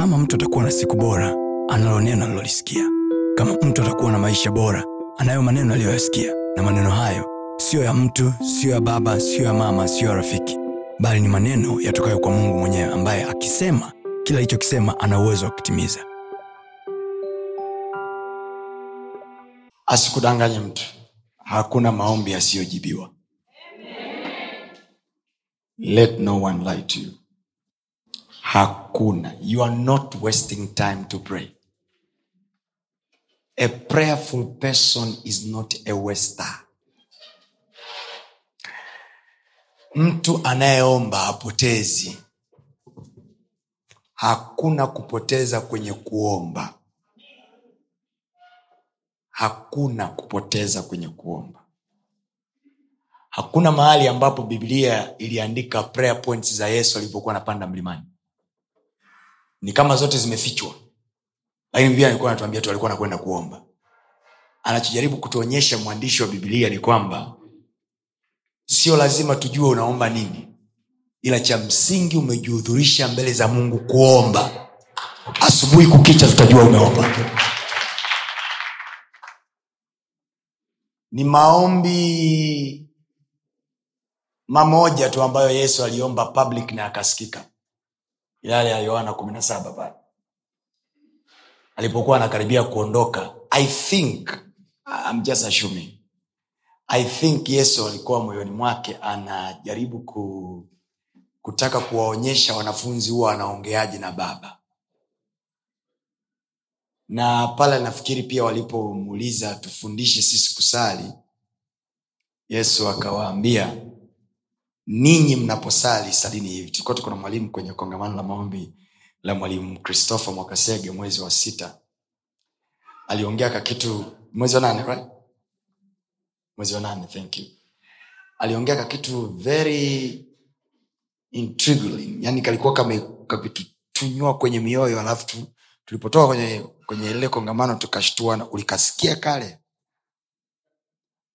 kama mtu atakuwa na siku bora analo neno alilolisikia kama mtu atakuwa na maisha bora anayo maneno aliyoyasikia. Na maneno hayo siyo ya mtu siyo ya baba siyo ya mama siyo ya rafiki. Bali ni maneno yatokayo kwa mungu mwenyewe ambaye akisema kila alichokisema ana uwezo wa kutimiza. Asikudanganye mtu. Hakuna maombi yasiyojibiwa. Let no one lie to you hakuna. You are not wasting time to pray. A prayerful person is not a waster. Mtu anayeomba hapotezi. Hakuna kupoteza kwenye kuomba. Hakuna kupoteza kwenye kuomba. Hakuna mahali ambapo biblia iliandika prayer points za yesu alipokuwa anapanda mlimani ni kama zote zimefichwa. Lakini anatuambia tu alikuwa anakwenda kuomba. Anachojaribu kutuonyesha mwandishi wa biblia ni kwamba sio lazima tujue unaomba nini ila cha msingi umejihudhurisha mbele za mungu kuomba. Asubuhi kukicha tutajua umeomba. Ni maombi mamoja tu ambayo yesu aliomba public na akasikika yale ya yohana kumi na saba pale. Alipokuwa anakaribia kuondoka i think I'm just assuming. I think yesu alikuwa moyoni mwake anajaribu ku, kutaka kuwaonyesha wanafunzi huwa anaongeaje na baba. Na pale nafikiri pia walipomuuliza tufundishe sisi kusali yesu akawaambia ninyi mnaposali salini hivi. Tulikuwa tuko na mwalimu kwenye kongamano la maombi la mwalimu christopher mwakasege mwezi wa sita. Aliongea ka kitu mwezi wa nane right? mwezi wa nane thank you. Aliongea ka kitu very intriguing. Yani kalikuwa kame- kwenye mioyo alafu tulipotoka kwenye kwenye ile kongamano tukashtuana ulikasikia kale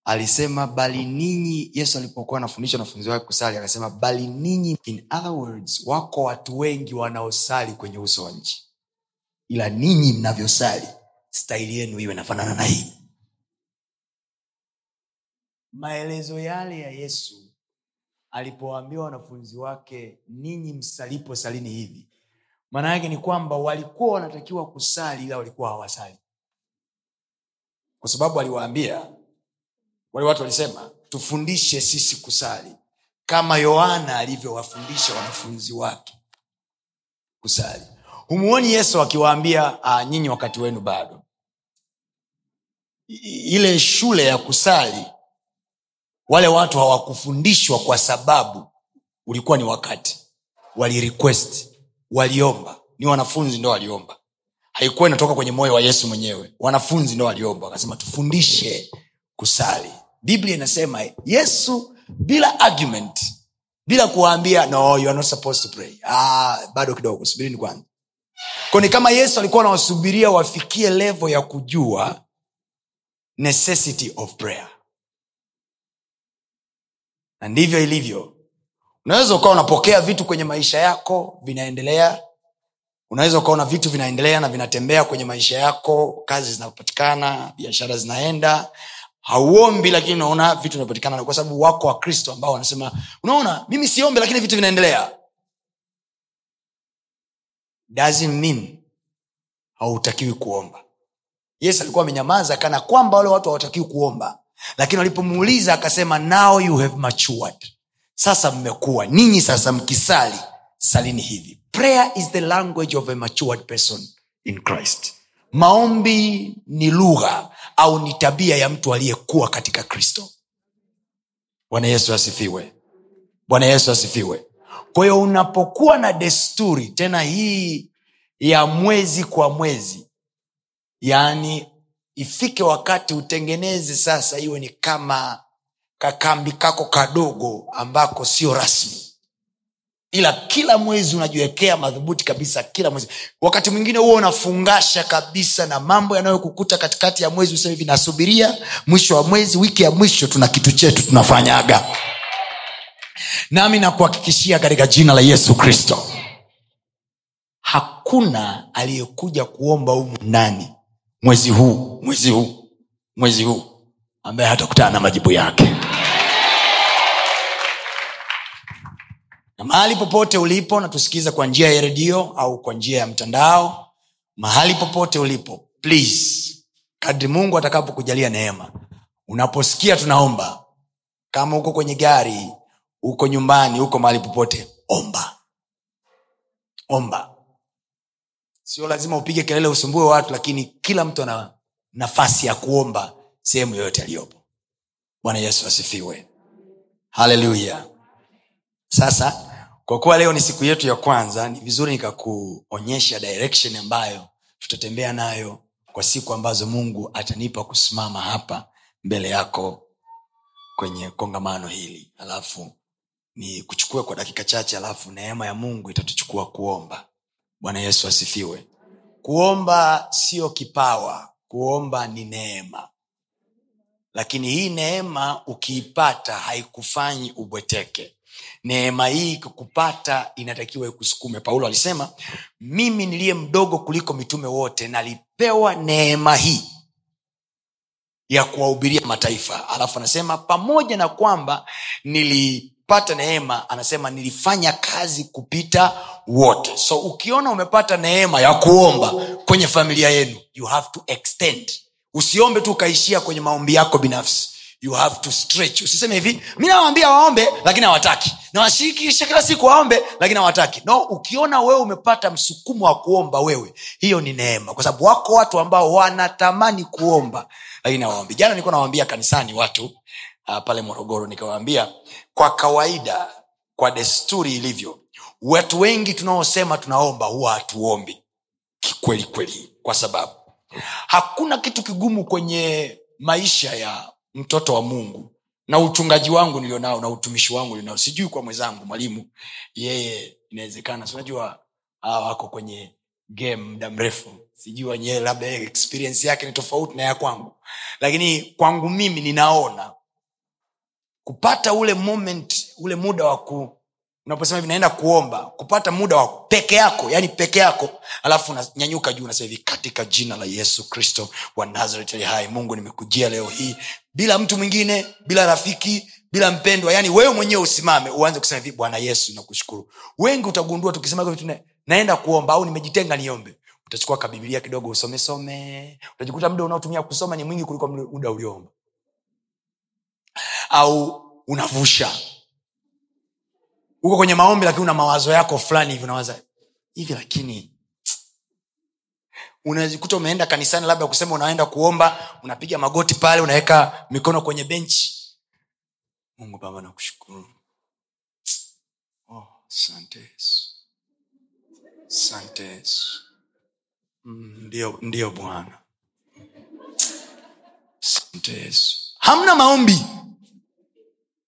alisema bali ninyi yesu alipokuwa anafundisha wanafunzi wake kusali akasema bali ninyi in other words wako watu wengi wanaosali kwenye uso wa nchi. Ila ninyi mnavyosali staili yenu iwe nafanana na hii. Maelezo yale ya yesu alipowaambiwa wanafunzi wake ninyi msalipo salini hivi. Maana yake ni kwamba walikuwa wanatakiwa kusali ila walikuwa hawasali. Kwa sababu aliwaambia wale watu walisema tufundishe sisi kusali kama yohana alivyowafundisha wanafunzi wake kusali. Humuoni yesu akiwaambia "Ah, nyinyi wakati wenu bado. Ile shule ya kusali wale watu hawakufundishwa kwa sababu ulikuwa ni wakati. Walirequest waliomba. Ni wanafunzi ndo waliomba. Haikuwa inatoka kwenye moyo wa yesu mwenyewe. Wanafunzi ndo waliomba. Wakasema tufundishe kusali biblia inasema yesu bila argument bila kuwaambia no you are not supposed to pray. Ah, bado kidogo subirini kwanza. Ko kama yesu alikuwa anawasubiria wafikie levo ya kujua necessity of prayer. Na ndivyo ilivyo. Unaweza ukawa unapokea vitu kwenye maisha yako vinaendelea. Unaweza ukaona vitu vinaendelea na vinatembea kwenye maisha yako kazi zinapatikana biashara zinaenda hauombi lakini unaona vitu vinapatikana kwa sababu wako wakristo ambao wanasema unaona mimi siombi lakini vitu vinaendelea. Mean hautakiwi kuomba. Yesu alikuwa amenyamaza kana kwamba wale watu hawatakiwi kuomba. Lakini walipomuuliza akasema now you have matured. Sasa mmekuwa. Ninyi sasa mkisali salini hivi. Prayer is the language of a matured person in christ. Maombi ni lugha au ni tabia ya mtu aliyekuwa katika kristo. Bwana yesu asifiwe. Bwana yesu asifiwe. Kwa hiyo unapokuwa na desturi tena hii ya mwezi kwa mwezi yaani ifike wakati utengeneze sasa iwe ni kama kakambi kako kadogo ambako sio rasmi ila kila mwezi unajiwekea madhubuti kabisa kila mwezi. Wakati mwingine huo unafungasha kabisa na mambo yanayokukuta katikati ya mwezi useme hivi nasubiria mwisho wa mwezi wiki ya mwisho tuna kitu chetu tunafanyaga. Nami nakuhakikishia katika jina la yesu kristo hakuna aliyekuja kuomba humu ndani mwezi huu mwezi huu mwezi huu ambaye hatakutana na majibu yake na mahali popote ulipo natusikiza kwa njia ya redio au kwa njia ya mtandao. Mahali popote ulipo please kadri mungu atakapokujalia neema. Unaposikia tunaomba kama uko kwenye gari uko nyumbani uko mahali popote omba. Omba. Sio lazima upige kelele usumbue watu lakini kila mtu ana nafasi ya kuomba sehemu yoyote aliyopo. Bwana yesu asifiwe. Haleluya sasa kwa kuwa leo ni siku yetu ya kwanza ni vizuri nikakuonyesha direction ambayo tutatembea nayo kwa siku ambazo mungu atanipa kusimama hapa mbele yako kwenye kongamano hili. Alafu ni kuchukue kwa dakika chache alafu neema ya mungu itatuchukua kuomba. Bwana yesu asifiwe. Kuomba sio kipawa kuomba ni neema. Lakini hii neema ukiipata haikufanyi ubweteke neema hii ikikupata inatakiwa ikusukume. Paulo alisema mimi niliye mdogo kuliko mitume wote nalipewa neema hii ya kuwahubiria mataifa. Alafu anasema pamoja na kwamba nilipata neema anasema nilifanya kazi kupita wote. So ukiona umepata neema ya kuomba kwenye familia yenu you have to extend. Usiombe tu ukaishia kwenye maombi yako binafsi you have to stretch. Usiseme hivi mi nawambia waombe lakini hawataki. Nawashirikisha kila siku waombe lakini hawataki. No ukiona wewe umepata msukumo wa kuomba wewe hiyo ni neema. Kwa sababu wako watu ambao wanatamani kuomba lakini hawaombi. Jana nilikuwa nawaambia kanisani watu uh, pale morogoro nikawaambia kwa kawaida kwa desturi ilivyo watu wengi tunaosema tunaomba huwa hatuombi. Kikweli kweli kwa sababu hakuna kitu kigumu kwenye maisha ya mtoto wa mungu. Na uchungaji wangu nilionao na utumishi wangu nilionao. Sijui kwa mwenzangu mwalimu yeye inawezekana. Sinajua hawa wako kwenye game muda mrefu. Sijui wenyewe labda experience yake ni tofauti na ya kwangu. Lakini kwangu mimi ninaona kupata ule moment ule muda wa ku unaposema hivi naenda kuomba kupata muda wa peke yako yani peke yako alafu unanyanyuka juu unasema hivi katika jina la yesu kristo wa nazareti hai mungu nimekujia leo hii bila mtu mwingine bila rafiki bila mpendwa. Yani wewe mwenyewe usimame uanze kusema hivi bwana yesu nakushukuru. Wengi utagundua tukisema naenda kuomba au nimejitenga niombe. Utachukua kabibilia kidogo usomesome utajikuta muda unaotumia kusoma ni mwingi kuliko muda ulioomba. Au unavusha. Uko kwenye maombi lakini una mawazo yako fulani hivi unawaza hivi lakini unajikuta umeenda kanisani labda kusema unaenda kuomba unapiga magoti pale unaweka mikono kwenye benchi. Mungu baba nakushukuru. Oh, Mm, ndio ndio bwana. Hamna maombi.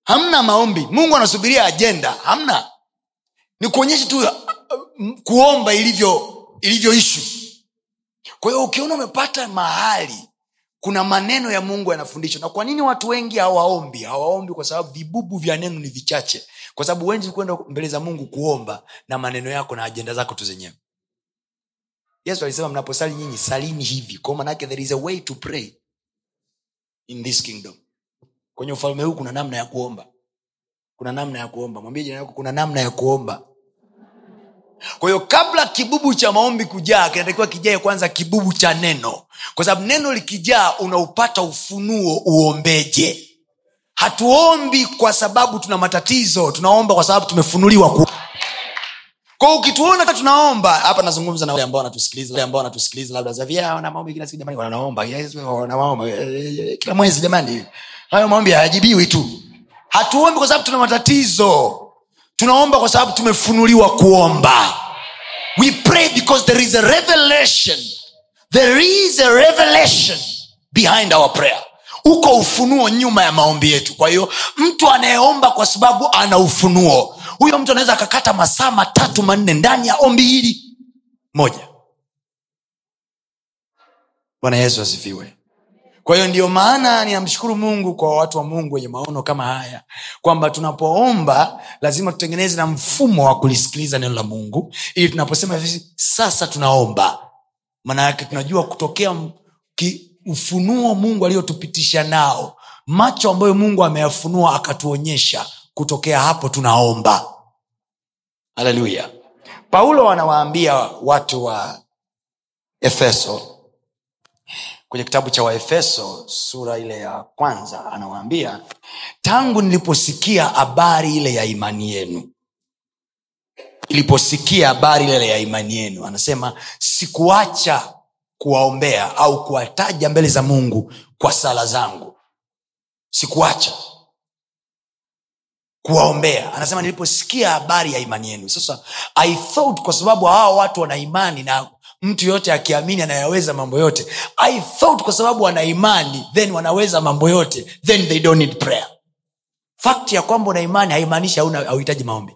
Hamna maombi. Mungu anasubiria ajenda. Hamna. Ni kuonyesha tu uh, kuomba ilivyo ilivyo ishu kwa hiyo ukiona umepata mahali kuna maneno ya mungu yanafundishwa na kwa nini watu wengi hawaombi? Hawaombi kwa sababu vibubu vya neno ni vichache. Kwa sababu wengi kwenda mbele za mungu kuomba na maneno yako na ajenda zako tu zenyewe. Yesu alisema mnaposali nyinyi salini hivi. Kwa manake there is a way to pray in this kingdom. Kwenye ufalme huu kuna namna ya kuomba. Kuna namna ya kuomba. Mwambie jina yako kuna namna ya kuomba kwa hiyo kabla kibubu cha maombi kujaa kinatakiwa kijae kwanza kibubu cha neno. Kwa sababu neno likijaa unaupata ufunuo uombeje. Hatuombi kwa sababu tuna matatizo tunaomba kwa sababu tumefunuliwa ku kwa ukituona tunaomba hapa nazungumza na wale ambao wanatusikiliza wale ambao wanatusikiliza labda za vya wana maombi kila siku jamani wanaomba. Yes, wana maombi. Eh, eh, kila mwezi jamani. Hayo maombi hayajibiwi tu. Hatuombi kwa sababu tuna matatizo tunaomba kwa sababu tumefunuliwa kuomba. We pray because there is a revelation. There is a revelation behind our prayer. Uko ufunuo nyuma ya maombi yetu. Kwa hiyo mtu anayeomba kwa sababu ana ufunuo huyo mtu anaweza akakata masaa matatu manne ndani ya ombi hili moja. Bwana yesu asifiwe kwa hiyo ndio maana ninamshukuru mungu kwa watu wa mungu wenye maono kama haya kwamba tunapoomba lazima tutengeneze na mfumo wa kulisikiliza neno la mungu ili tunaposema hivi sasa tunaomba. Maanayake tunajua kutokea ufunuo mungu aliyotupitisha nao macho ambayo mungu ameyafunua akatuonyesha kutokea hapo tunaomba. Haleluya. Paulo anawaambia watu wa efeso kwenye kitabu cha waefeso sura ile ya kwanza anawaambia tangu niliposikia habari ile ya imani yenu iliposikia habari ile ya imani yenu anasema sikuacha kuwaombea au kuwataja mbele za mungu kwa sala zangu. Sikuacha kuwaombea. Anasema niliposikia habari ya imani yenu. Sasa i thought kwa sababu hawa watu wana imani na mtu yoyote akiamini anayaweza mambo yote. I thought kwa sababu wana imani then wanaweza mambo yote then they don't need prayer. Fakti ya kwamba una imani haimaanishi hauhitaji maombi.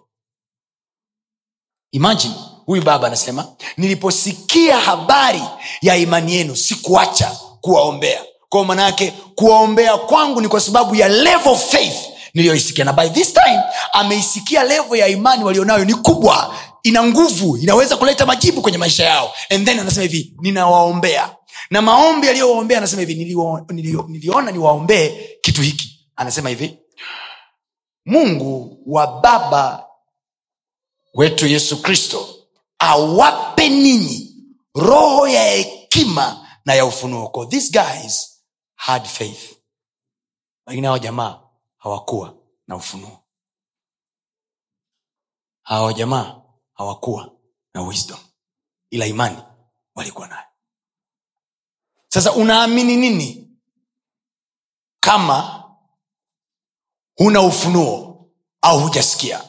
Imagine huyu baba anasema niliposikia habari ya imani yenu sikuacha kuwaombea. Kwao manayake kuwaombea kwangu ni kwa sababu ya level faith niliyoisikia. Na by this time ameisikia levo ya imani walionayo ni kubwa ina nguvu inaweza kuleta majibu kwenye maisha yao. And then anasema hivi ninawaombea. Na maombi aliyowaombea anasema hivi nilio, nilio, niliona niwaombee kitu hiki. Anasema hivi mungu wa baba wetu yesu kristo awape ninyi roho ya hekima na ya ufunuo. 'Cause these guys had faith. Lakini hawa jamaa hawakuwa na ufunuo. Hawa jamaa hawakuwa na wisdom ila imani walikuwa nayo. Sasa unaamini nini kama huna ufunuo au hujasikia?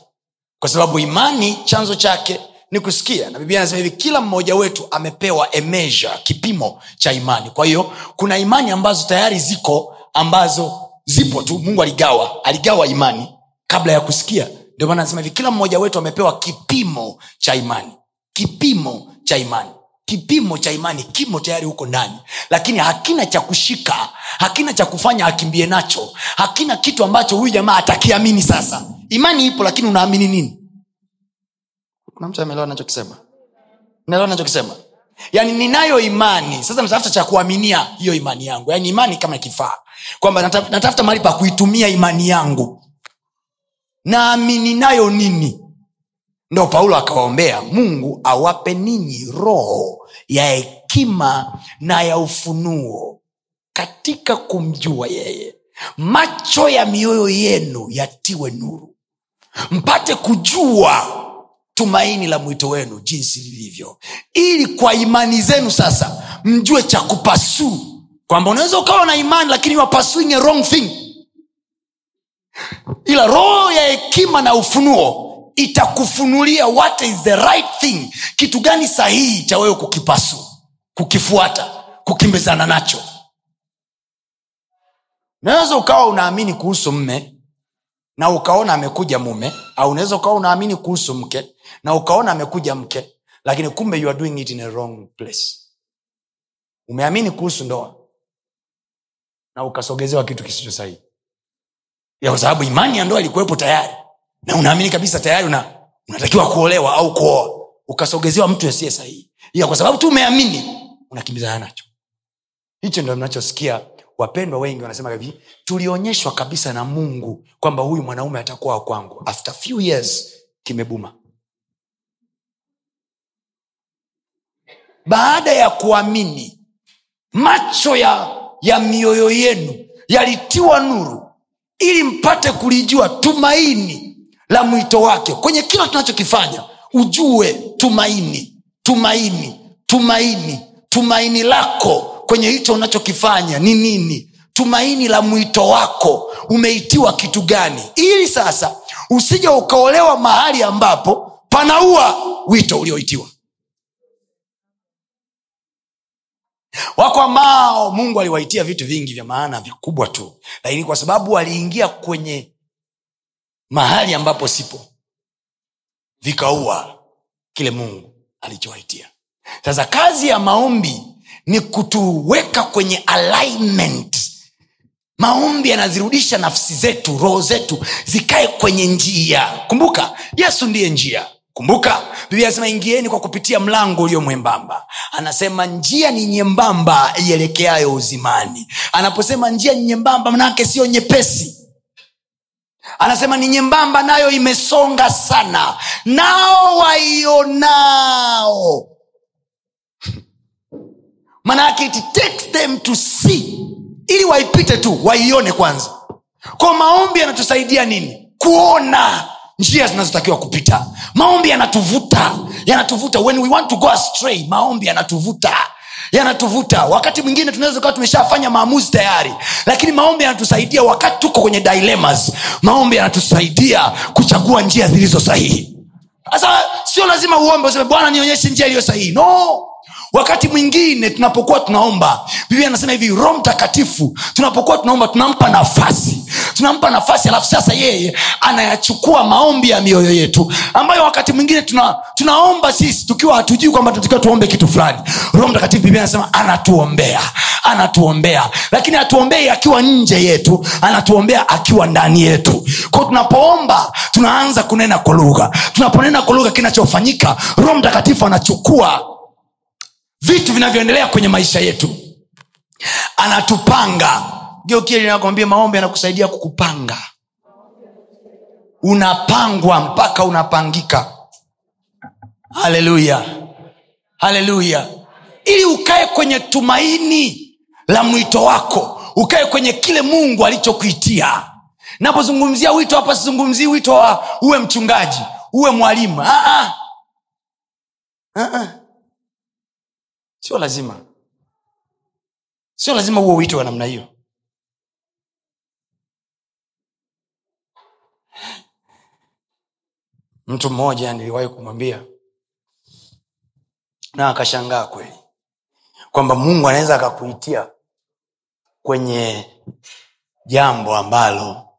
Kwa sababu imani chanzo chake ni kusikia. Na biblia anasema hivi kila mmoja wetu amepewa emesha kipimo cha imani. Kwa hiyo kuna imani ambazo tayari ziko ambazo zipo tu. Mungu aligawa aligawa imani kabla ya kusikia ndio maana anasema hivi kila mmoja wetu amepewa kipimo cha imani. Kipimo cha imani. Kipimo cha imani kimo tayari huko ndani. Lakini hakina cha kushika hakina cha kufanya akimbie nacho. Hakina kitu ambacho huyu jamaa atakiamini sasa. Imani ipo lakini unaamini nini? Kuna mtu ameelewa nachokisema naelewa nachokisema yaani ninayo imani. Sasa natafuta cha kuaminia hiyo imani yangu. Yaani imani kama kifaa. Kwamba natafuta mahali pa kuitumia imani yangu naamini nayo nini? Ndo paulo akawaombea mungu awape ninyi roho ya hekima na ya ufunuo katika kumjua yeye. Macho ya mioyo yenu yatiwe nuru mpate kujua tumaini la mwito wenu jinsi lilivyo. Ili kwa imani zenu sasa mjue cha kupasuu. Kwamba unaweza ukawa na imani lakini wapasuing a wrong thing ila roho ya hekima na ufunuo itakufunulia what is the right thing kitu gani sahihi cha wewe kukipasu kukifuata kukimbizana nacho. Unaweza ukawa unaamini kuhusu mme na ukaona amekuja mume au unaweza ukawa unaamini kuhusu mke na ukaona amekuja mke lakini kumbe you are doing it in a wrong place. Umeamini kuhusu ndoa na ukasogezewa kitu kisicho sahihi ya kwa sababu imani ya ndoa ilikuwepo tayari. Na unaamini kabisa tayari una, unatakiwa kuolewa au kuoa. Ukasogezewa mtu asiye sahihi. Ya kwa sababu tu umeamini unakimbizana nacho. Hicho ndo nachosikia wapendwa wengi wanasema hivi tulionyeshwa kabisa na mungu kwamba huyu mwanaume atakuwa kwangu. After few years kimebuma. Baada ya kuamini macho ya, ya mioyo yenu yalitiwa nuru ili mpate kulijua tumaini la mwito wake. Kwenye kila tunachokifanya ujue tumaini tumaini tumaini tumaini lako kwenye hicho unachokifanya ni nini? Tumaini la mwito wako umeitiwa kitu gani? Ili sasa usije ukaolewa mahali ambapo panaua wito ulioitiwa wako ambao mungu aliwaitia vitu vingi vya maana vikubwa tu. Lakini kwa sababu waliingia kwenye mahali ambapo sipo vikaua kile mungu alichowaitia. Sasa kazi ya maombi ni kutuweka kwenye alignment. Maombi yanazirudisha nafsi zetu roho zetu zikae kwenye njia. Kumbuka yesu ndiye njia kumbuka biblia anasema ingieni kwa kupitia mlango ulio mwembamba. Anasema njia ni nyembamba ielekeayo uzimani. Anaposema njia ni nyembamba manake siyo nyepesi. Anasema ni nyembamba nayo imesonga sana. Nao waionao. Manake it takes them to see. Ili waipite tu waione kwanza. Kwa maombi yanatusaidia nini? Kuona njia zinazotakiwa kupita maombi yanatuvuta yanatuvuta. When we want to go astray maombi yanatuvuta yanatuvuta. Wakati mwingine tunaweza kuwa tumeshafanya maamuzi tayari lakini maombi yanatusaidia wakati tuko kwenye dilemmas. Maombi yanatusaidia kuchagua njia zilizo sahihi. Sasa sio lazima uombe useme bwana nionyeshe njia iliyo sahihi. No. Wakati mwingine tunapokuwa tunaomba biblia anasema hivi roho mtakatifu tunapokuwa tunaomba tunampa nafasi tunampa nafasi alafu sasa yeye anayachukua maombi ya mioyo yetu ambayo wakati mwingine tuna, tunaomba sisi tukiwa hatujui kwamba tunatakiwa tuombe kitu fulani. Roho mtakatifu biblia anasema anatuombea anatuombea. Lakini hatuombei akiwa nje yetu anatuombea akiwa ndani yetu. Kwao tunapoomba tunaanza kunena kwa lugha. Tunaponena kwa lugha kinachofanyika roho mtakatifu anachukua vitu vinavyoendelea kwenye maisha yetu. Anatupanga geukielinakwambia maombi anakusaidia kukupanga. Unapangwa mpaka unapangika. Haleluya haleluya ili ukae kwenye tumaini la mwito wako ukae kwenye kile mungu alichokuitia. Napozungumzia wito hapa sizungumzii wito wa uwe mchungaji uwe mwalimu. Ah. Ah, ah. sio lazima. Sio lazima huo wito wa namna hiyo mtu mmoja niliwahi kumwambia. Na akashangaa kweli. Kwamba mungu anaweza akakuitia kwenye jambo ambalo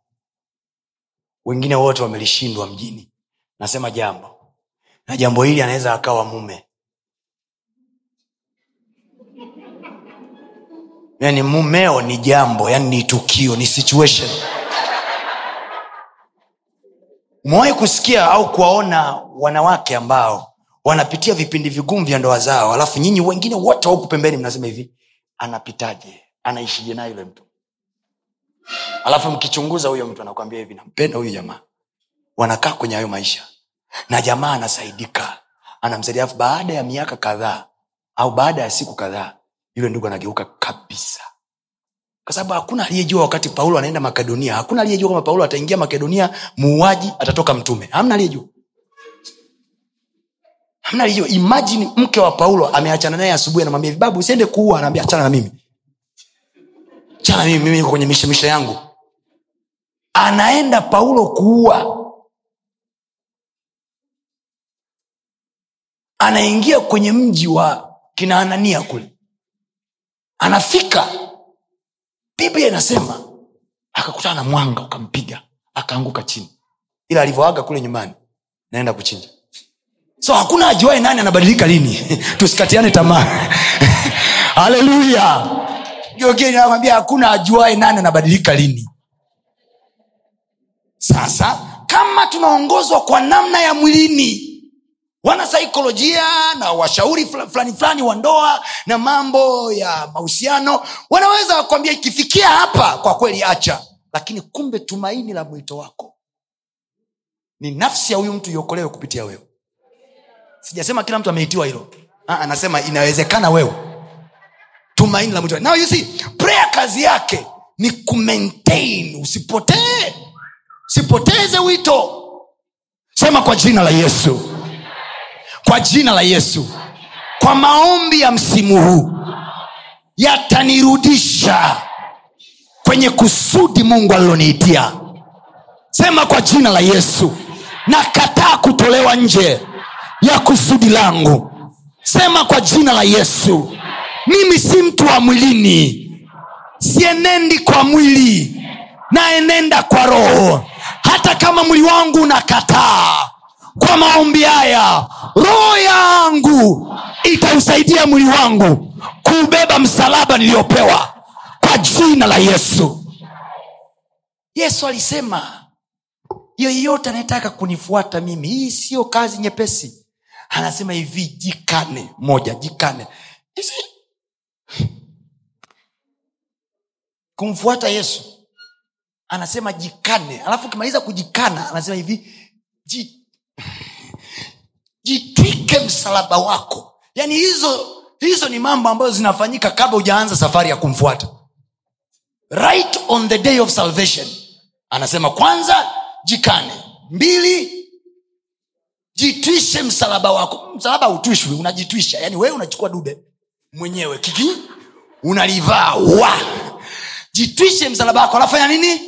wengine wote wamelishindwa mjini. Nasema jambo. Na jambo hili anaweza akawa mume. Yani mumeo ni jambo yani ni tukio ni situation umewahi kusikia au kuwaona wanawake ambao wanapitia vipindi vigumu vya ndoa zao alafu nyinyi wengine wote wauku pembeni mnasema hivi anapitaje? Anaishije naye yule mtu? Alafu mkichunguza huyo mtu anakwambia hivi nampenda huyu jamaa. Wanakaa kwenye hayo maisha. Na jamaa anasaidika. Anamsaidia baada ya miaka kadhaa au baada ya siku kadhaa yule ndugu anageuka kabisa kwa sababu hakuna aliyejua wakati paulo anaenda makedonia. Hakuna aliyejua kwamba paulo ataingia makedonia muuaji atatoka mtume. Hamna aliyejua. Hamna aliyejua. Imajini mke wa paulo ameachana naye asubuhi anamwambia vibabu usiende kuua. Anaambia achana na mimi. Chana mimi mimi niko kwenye mishemishe yangu. Anaenda paulo kuua. Anaingia kwenye mji wa kina kule. Anafika biblia inasema akakutana na mwanga ukampiga akaanguka chini. Ila alivyoaga kule nyumbani naenda kuchinja. So hakuna ajuae nani anabadilika lini. Tusikatiane tamaa. Haleluya! Nakwambia hakuna ajuae nani anabadilika lini. Sasa kama tunaongozwa kwa namna ya mwilini wanasaikolojia na washauri fulani fulani wa ndoa na mambo ya mahusiano wanaweza kuambia ikifikia hapa kwa kweli acha. Lakini kumbe tumaini la mwito wako ni nafsi ya huyu mtu iokolewe kupitia wewe. Sijasema kila mtu ameitiwa hilo. Ah, anasema inawezekana wewe. Tumaini la mwito. Now you see prayer kazi yake ni kumaintain usipotee. Usipoteze wito. Sema kwa jina la yesu kwa jina la yesu. Kwa maombi ya msimu huu yatanirudisha kwenye kusudi mungu aliloniitia. Sema kwa jina la yesu. Nakataa kutolewa nje ya kusudi langu. Sema kwa jina la yesu. Mimi si mtu wa mwilini. Sienendi kwa mwili. Naenenda kwa roho. Hata kama mwili wangu unakataa kwa maombi haya roho yangu itausaidia mwili wangu kuubeba msalaba niliyopewa kwa jina la yesu. Yesu alisema yoyote anayetaka kunifuata mimi hii siyo kazi nyepesi. Anasema hivi jikane moja jikane. Kumfuata yesu anasema jikane. Alafu ukimaliza kujikana anasema hivi jitwike msalaba wako. Yaani hizo hizo ni mambo ambayo zinafanyika kabla hujaanza safari ya kumfuata. Right on the day of salvation. Anasema kwanza jikane. Mbili jitwishe msalaba wako. Msalaba hautwishwi unajitwisha. Yaani wewe unachukua dude mwenyewe. Kiki? Unalivaa. Wa. Jitwishe msalaba wako. Anafanya nini?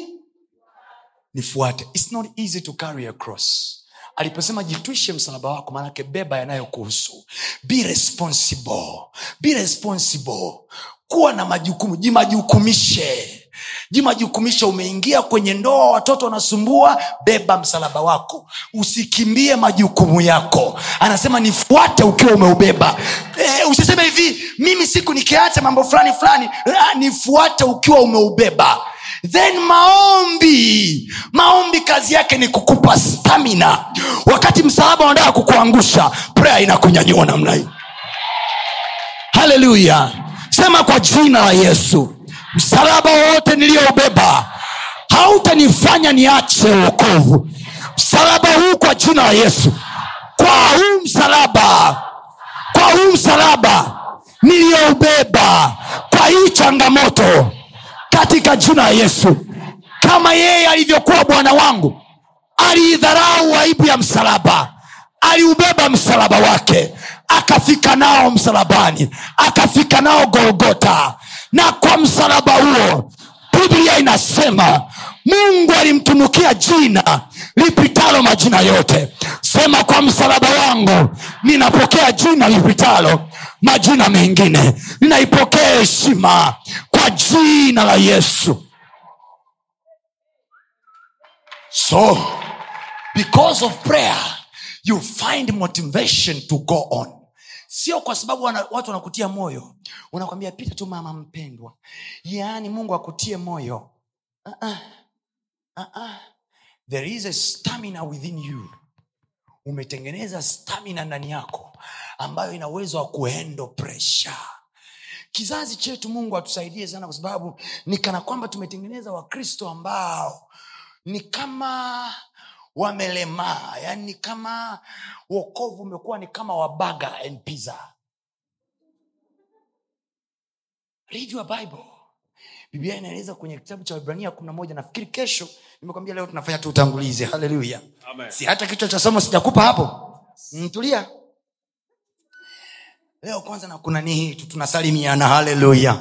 Nifuate. It's not easy to carry a cross aliposema jitwishe msalaba wako maanake beba yanayokuhusu be responsible. Be responsible. Kuwa na majukumu. Jimajukumishe. Jimajukumishe. Umeingia kwenye ndoa watoto wanasumbua beba msalaba wako. Usikimbie majukumu yako. Anasema nifuate ukiwa umeubeba. E, usiseme hivi mimi siku nikiacha mambo fulani fulani ah, nifuate ukiwa umeubeba then maombi. Maombi kazi yake ni kukupa stamina. Wakati msalaba unataka kukuangusha prayer inakunyanyua namna hii. Haleluya sema kwa jina la yesu. Msalaba wowote niliyoubeba hautanifanya niache uokovu msalaba huu kwa jina la yesu. Kwa huu msalaba kwa huu msalaba niliyoubeba kwa hii changamoto katika jina la yesu. Kama yeye alivyokuwa bwana wangu aliidharau aibu ya msalaba aliubeba msalaba wake akafika nao msalabani akafika nao golgota na kwa msalaba huo biblia inasema mungu alimtunukia jina lipitalo majina yote. Sema kwa msalaba wangu ninapokea jina lipitalo majina mengine. Ninaipokea heshima jina la yesu. So because of prayer you find motivation to go on. Sio kwa sababu wana, watu wanakutia moyo. Unakwambia pita tu mama mpendwa. Yaani mungu akutie moyo. Uh-uh. Uh-uh. there is a stamina within you. Umetengeneza stamina ndani yako ambayo ina uwezo wa kuendo presha kizazi chetu mungu atusaidie sana kwa sababu ni kana kwamba tumetengeneza wakristo ambao ni kama wamelemaa yani ni kama wokovu umekuwa ni kama wabaga and pizza. Read your bible. Biblia inaeleza kwenye kitabu cha ibrania kumi na moja nafikiri kesho nimekwambia leo tunafanya tu utangulizi haleluya si hata kichwa cha somo sijakupa hapo. Mtulia leo kwanza na kuna nii tu tunasalimiana haleluya.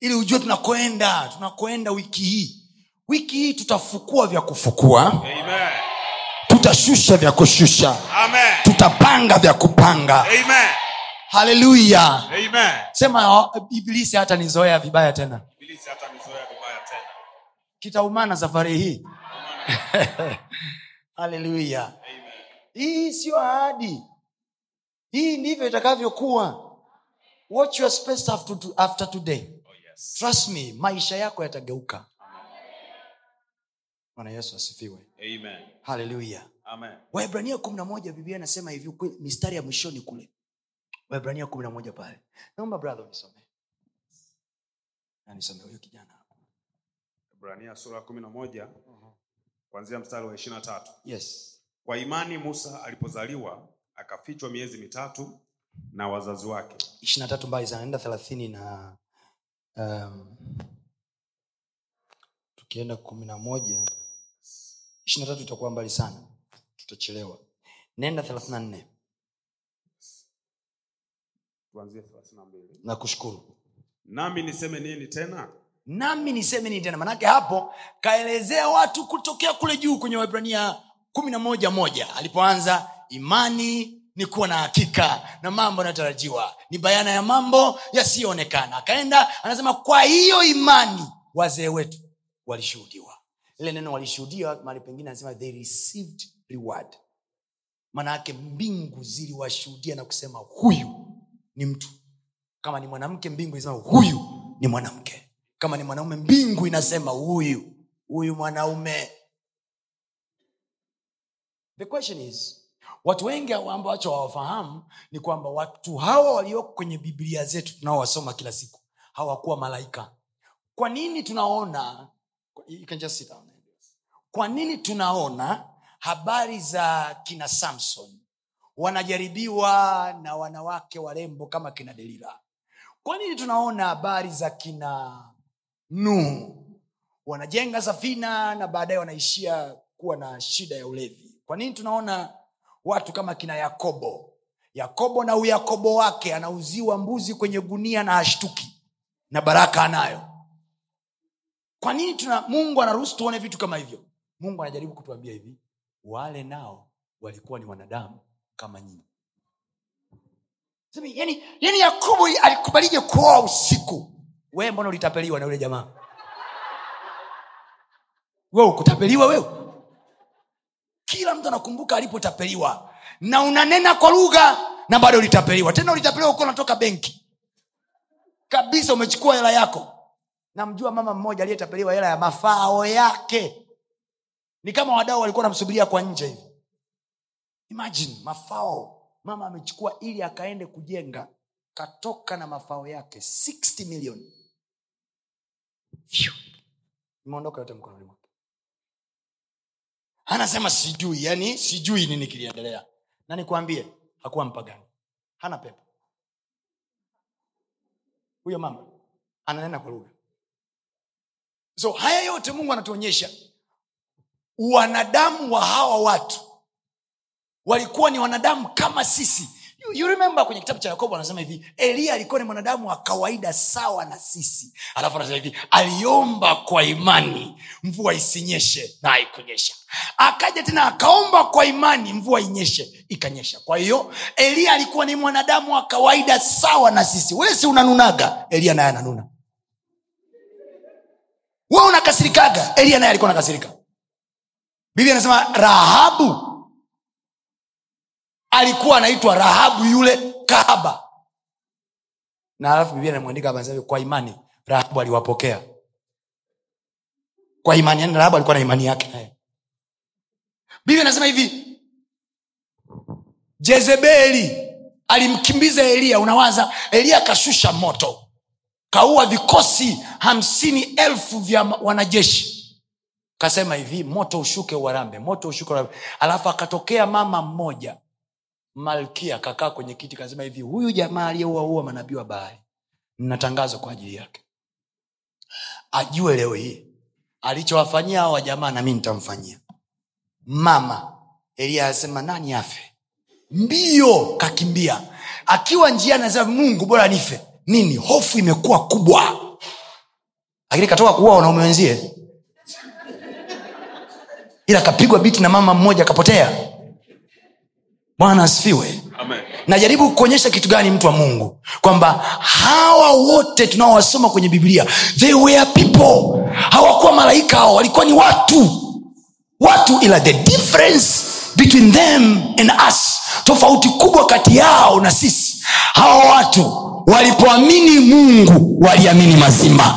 Ili ujue tunakwenda tunakwenda wiki hii. Wiki hii tutafukua vya kufukua. Amen. tutashusha vya kushusha. Amen. tutapanga vya kupanga. Amen. haleluya. Sema oh, ibilisi hata nizoea vibaya tena. Tena. kitaumana safari hii. Haleluya. Hii siyo ahadi hii ndivyo itakavyokuwa. Watch your space after, to, after today. Oh yes. trust me maisha yako yatageuka. Bwana yesu asifiwe. Haleluya Amen. waibrania kumi na moja biblia inasema hivi mistari ya mwishoni kule. Waibrania kumi na moja pale. Naomba brother unisomee. Na huyo kijana hapo. Ibrania sura ya kumi na moja kuanzia mstari wa ishirini na tatu. yes. Kwa imani Musa alipozaliwa akafichwa miezi mitatu na wazazi wake, ishiri na tatu zinaenda thelathini na um, tukienda kumi na moja ishiri na tatu itakuwa mbali sana. Tutachelewa. Nenda thelathini na nne. Tuanzie thelathini na mbili. na Nami niseme nini tena? nami niseme nini tena? Manake hapo kaelezea watu kutokea kule juu kwenye waibrania kumi na moja moja. Alipoanza imani ni kuwa na hakika na mambo yanayotarajiwa. Ni bayana ya mambo yasiyoonekana. Akaenda anasema kwa hiyo imani wazee wetu walishuhudiwa. Lile neno walishuhudia mahali pengine anasema they received reward. Maanayake mbingu ziliwashuhudia na kusema huyu ni mtu. Kama ni mwanamke mbingu inasema huyu ni mwanamke. Kama ni mwanaume mbingu inasema huyu huyu mwanaume. The question is watu wengi ambacho hawafahamu ni kwamba watu hawa walioko kwenye biblia zetu tunaowasoma kila siku hawakuwa malaika. Kwa nini tunaona you can just sit down. kwa nini tunaona habari za kina samson? Wanajaribiwa na wanawake warembo kama kina delila. Kwa nini tunaona habari za kina nuhu wanajenga safina na baadaye wanaishia kuwa na shida ya ulevi. Kwa nini tunaona watu kama kina yakobo. Yakobo na uyakobo wake anauziwa mbuzi kwenye gunia na hashtuki na baraka anayo. Kwa nini tuna mungu anaruhusu tuone vitu kama hivyo? Mungu anajaribu kutuambia hivi wale nao walikuwa ni wanadamu kama nyinyi. Yani, yani yakobo alikubalije kuoa usiku? Wee mbona ulitapeliwa na yule jamaa? We ukutapeliwa wewe kila mtu anakumbuka alipotapeliwa na unanena kwa lugha na bado ulitapeliwa tena ulitapeliwa ukiwa unatoka benki. Kabisa umechukua hela yako. Namjua mama mmoja aliyetapeliwa hela ya mafao yake. Ni kama wadau walikuwa namsubiria kwa nje imagine mafao. Mama amechukua ili akaende kujenga. Katoka na mafao yake. 60 milioni imeondoka yote mkononi anasema sijui. Yani sijui nini kiliendelea. Na nikwambie hakuwa mpagani. Hana pepo. Huyo mama ananena kwa lugha. So haya yote mungu anatuonyesha wanadamu wa hawa watu walikuwa ni wanadamu kama sisi remember kwenye kitabu cha yakobo anasema hivi eliya alikuwa ni mwanadamu wa kawaida sawa na sisi. Alafu anasema hivi aliomba kwa imani mvua isinyeshe na haikunyesha akaja tena akaomba kwa imani mvua inyeshe ikanyesha. Kwa hiyo eliya alikuwa ni mwanadamu wa kawaida sawa na sisi. Wewe si unanunaga? Eliya naye ananuna. We unakasirikaga? Eliya naye alikuwa nakasirika biblia anasema rahabu alikuwa anaitwa rahabu yule kahaba. Na alafu biblia namwandika kwa imani rahabu aliwapokea. Kwa imani yani rahabu alikuwa na imani yake naye. Biblia anasema hivi jezebeli alimkimbiza eliya unawaza eliya akashusha moto kaua vikosi hamsini elfu vya wanajeshi. Kasema hivi moto ushuke uwarambe moto ushuke uwarambe. Alafu akatokea mama mmoja malkia kakaa kwenye kiti kasema hivi huyu jamaa aliyeuaua manabii wa bahari nina kwa ajili yake. Ajue leo hii alichowafanyia awa jamaa nami nitamfanyia. Mama elia anasema nani afe? Mbio kakimbia. Akiwa njia anasema mungu bora nife. Nini? Hofu imekuwa kubwa. Lakini katoka kuua wanaume wenzie. Ila kapigwa biti na mama mmoja akapotea bwana asifiwe. Najaribu kuonyesha kitu gani mtu wa mungu? Kwamba hawa wote tunaowasoma kwenye biblia they were people. Hawakuwa malaika hao walikuwa ni watu. Watu ila the difference between them and us tofauti kubwa kati yao na sisi. Hawa watu walipoamini mungu waliamini mazima.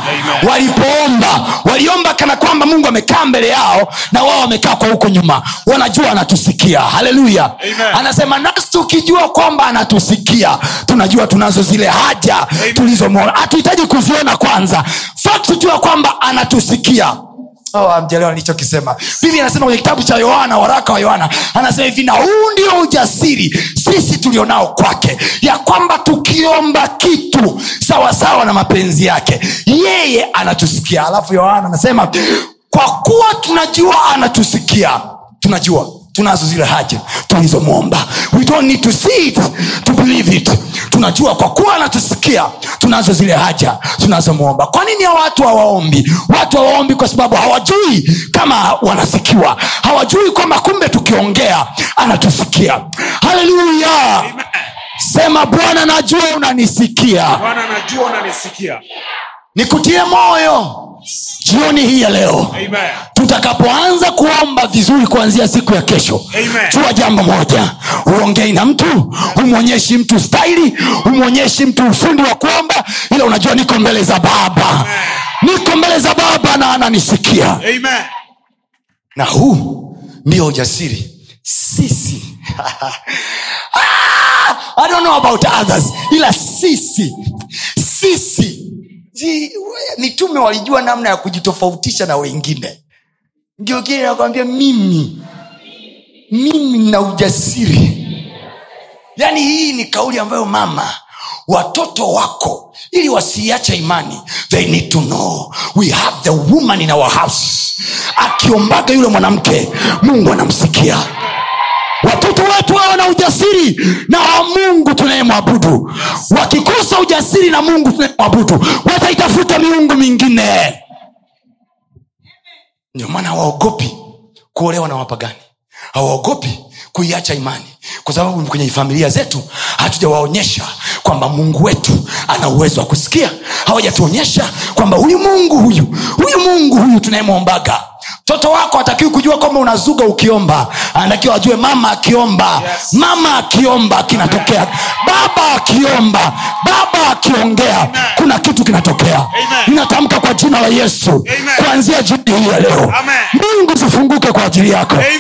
Walipoomba waliomba kana kwamba mungu amekaa mbele yao na wao wamekaa kwa huko nyuma. Wanajua anatusikia. Haleluya. Anasema nasi tukijua kwamba anatusikia tunajua tunazo zile haja tulizomwona hatuhitaji kuziona kwanza. Fakti tu ya kwamba anatusikia Oh, amjelewa nilichokisema biblia anasema kwenye kitabu cha yohana waraka wa yohana anasema hivi na huu ndio ujasiri sisi tulionao kwake ya kwamba tukiomba kitu sawasawa na mapenzi yake yeye anatusikia. Alafu yohana anasema kwa kuwa tunajua anatusikia tunajua tunazo zile haja tulizomwomba. We don't need to see it to believe it tunajua kwa kuwa anatusikia tunazo zile haja tunazomwomba. Kwa nini watu hawaombi? Watu hawaombi kwa sababu hawajui kama wanasikiwa. Hawajui kwamba kumbe tukiongea anatusikia. Haleluya! Sema bwana najua unanisikia. Bwana najua unanisikia. Nikutie moyo jioni hii ya leo tutakapoanza kuomba vizuri kuanzia siku ya kesho Amen. jua jambo moja uongei na mtu humwonyeshi mtu staili humwonyeshi mtu ufundi wa kuomba ila unajua niko mbele za baba. Niko mbele za baba na ananisikia. Amen. na huu ndio ujasiri. Sisi. Ah, I don't know about others ila sisi sisi mitume walijua namna ya kujitofautisha na wengine. Ngiokili nakwambia mimi mimi na ujasiri. Yaani hii ni kauli ambayo mama watoto wako ili wasiiacha imani they need to know. We have the woman in our house. Akiombaga yule mwanamke mungu anamsikia watoto wetu wawe na ujasiri na wa mungu tunayemwabudu. Wakikosa ujasiri na mungu tunayemwabudu wataitafuta miungu mingine. Ndio maana hawaogopi kuolewa na wapagani. Hawaogopi kuiacha imani. Kwa sababu kwenye familia zetu hatujawaonyesha kwamba mungu wetu ana uwezo wa kusikia. Hawajatuonyesha kwamba huyu mungu huyu huyu mungu huyu tunayemwombaga mtoto wako atakiwi kujua kwamba unazuga ukiomba. Anatakiwa ajue mama akiomba. Yes. mama akiomba kinatokea. Baba akiomba baba akiongea kuna kitu kinatokea. Inatamka ninatamka kwa jina la yesu. Kuanzia jioni hii ya leo. Amen. mbingu zifunguke kwa ajili yako. Amen.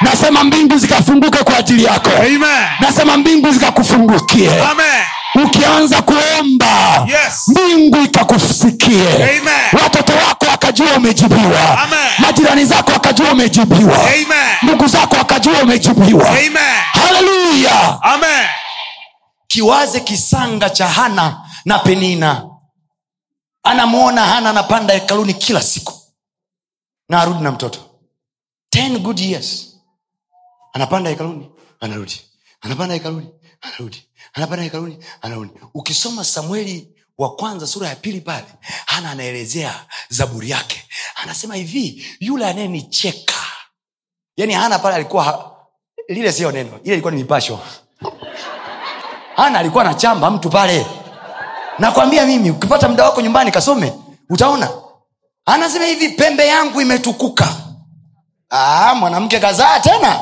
nasema mbingu zikafunguke kwa ajili yako. Amen. nasema mbingu zikakufungukie. Ukianza kuomba Yes. mbingu ikakusikie. Watoto wako wakajua umejibiwa. Majirani zako wakajua umejibiwa. Ndugu zako wakajua umejibiwa. Haleluya kiwaze kisanga cha hana na penina. Anamwona hana anapanda hekaluni kila siku. Na arudi na mtoto. Ten good years. Anapanda hekaluni anarudi. Anapanda hekaluni anarudi. Anapanda hekaluni anarudi. Ukisoma samueli wa kwanza sura ya pili pale hana anaelezea zaburi yake. Anasema hivi yule anayenicheka. Yaani hana pale alikuwa lile sio neno ile ilikuwa ni mipasho hana alikuwa na chamba mtu pale. Nakwambia mimi ukipata muda wako nyumbani kasome utaona. Anasema hivi pembe yangu imetukuka. Ah, mwanamke kazaa tena.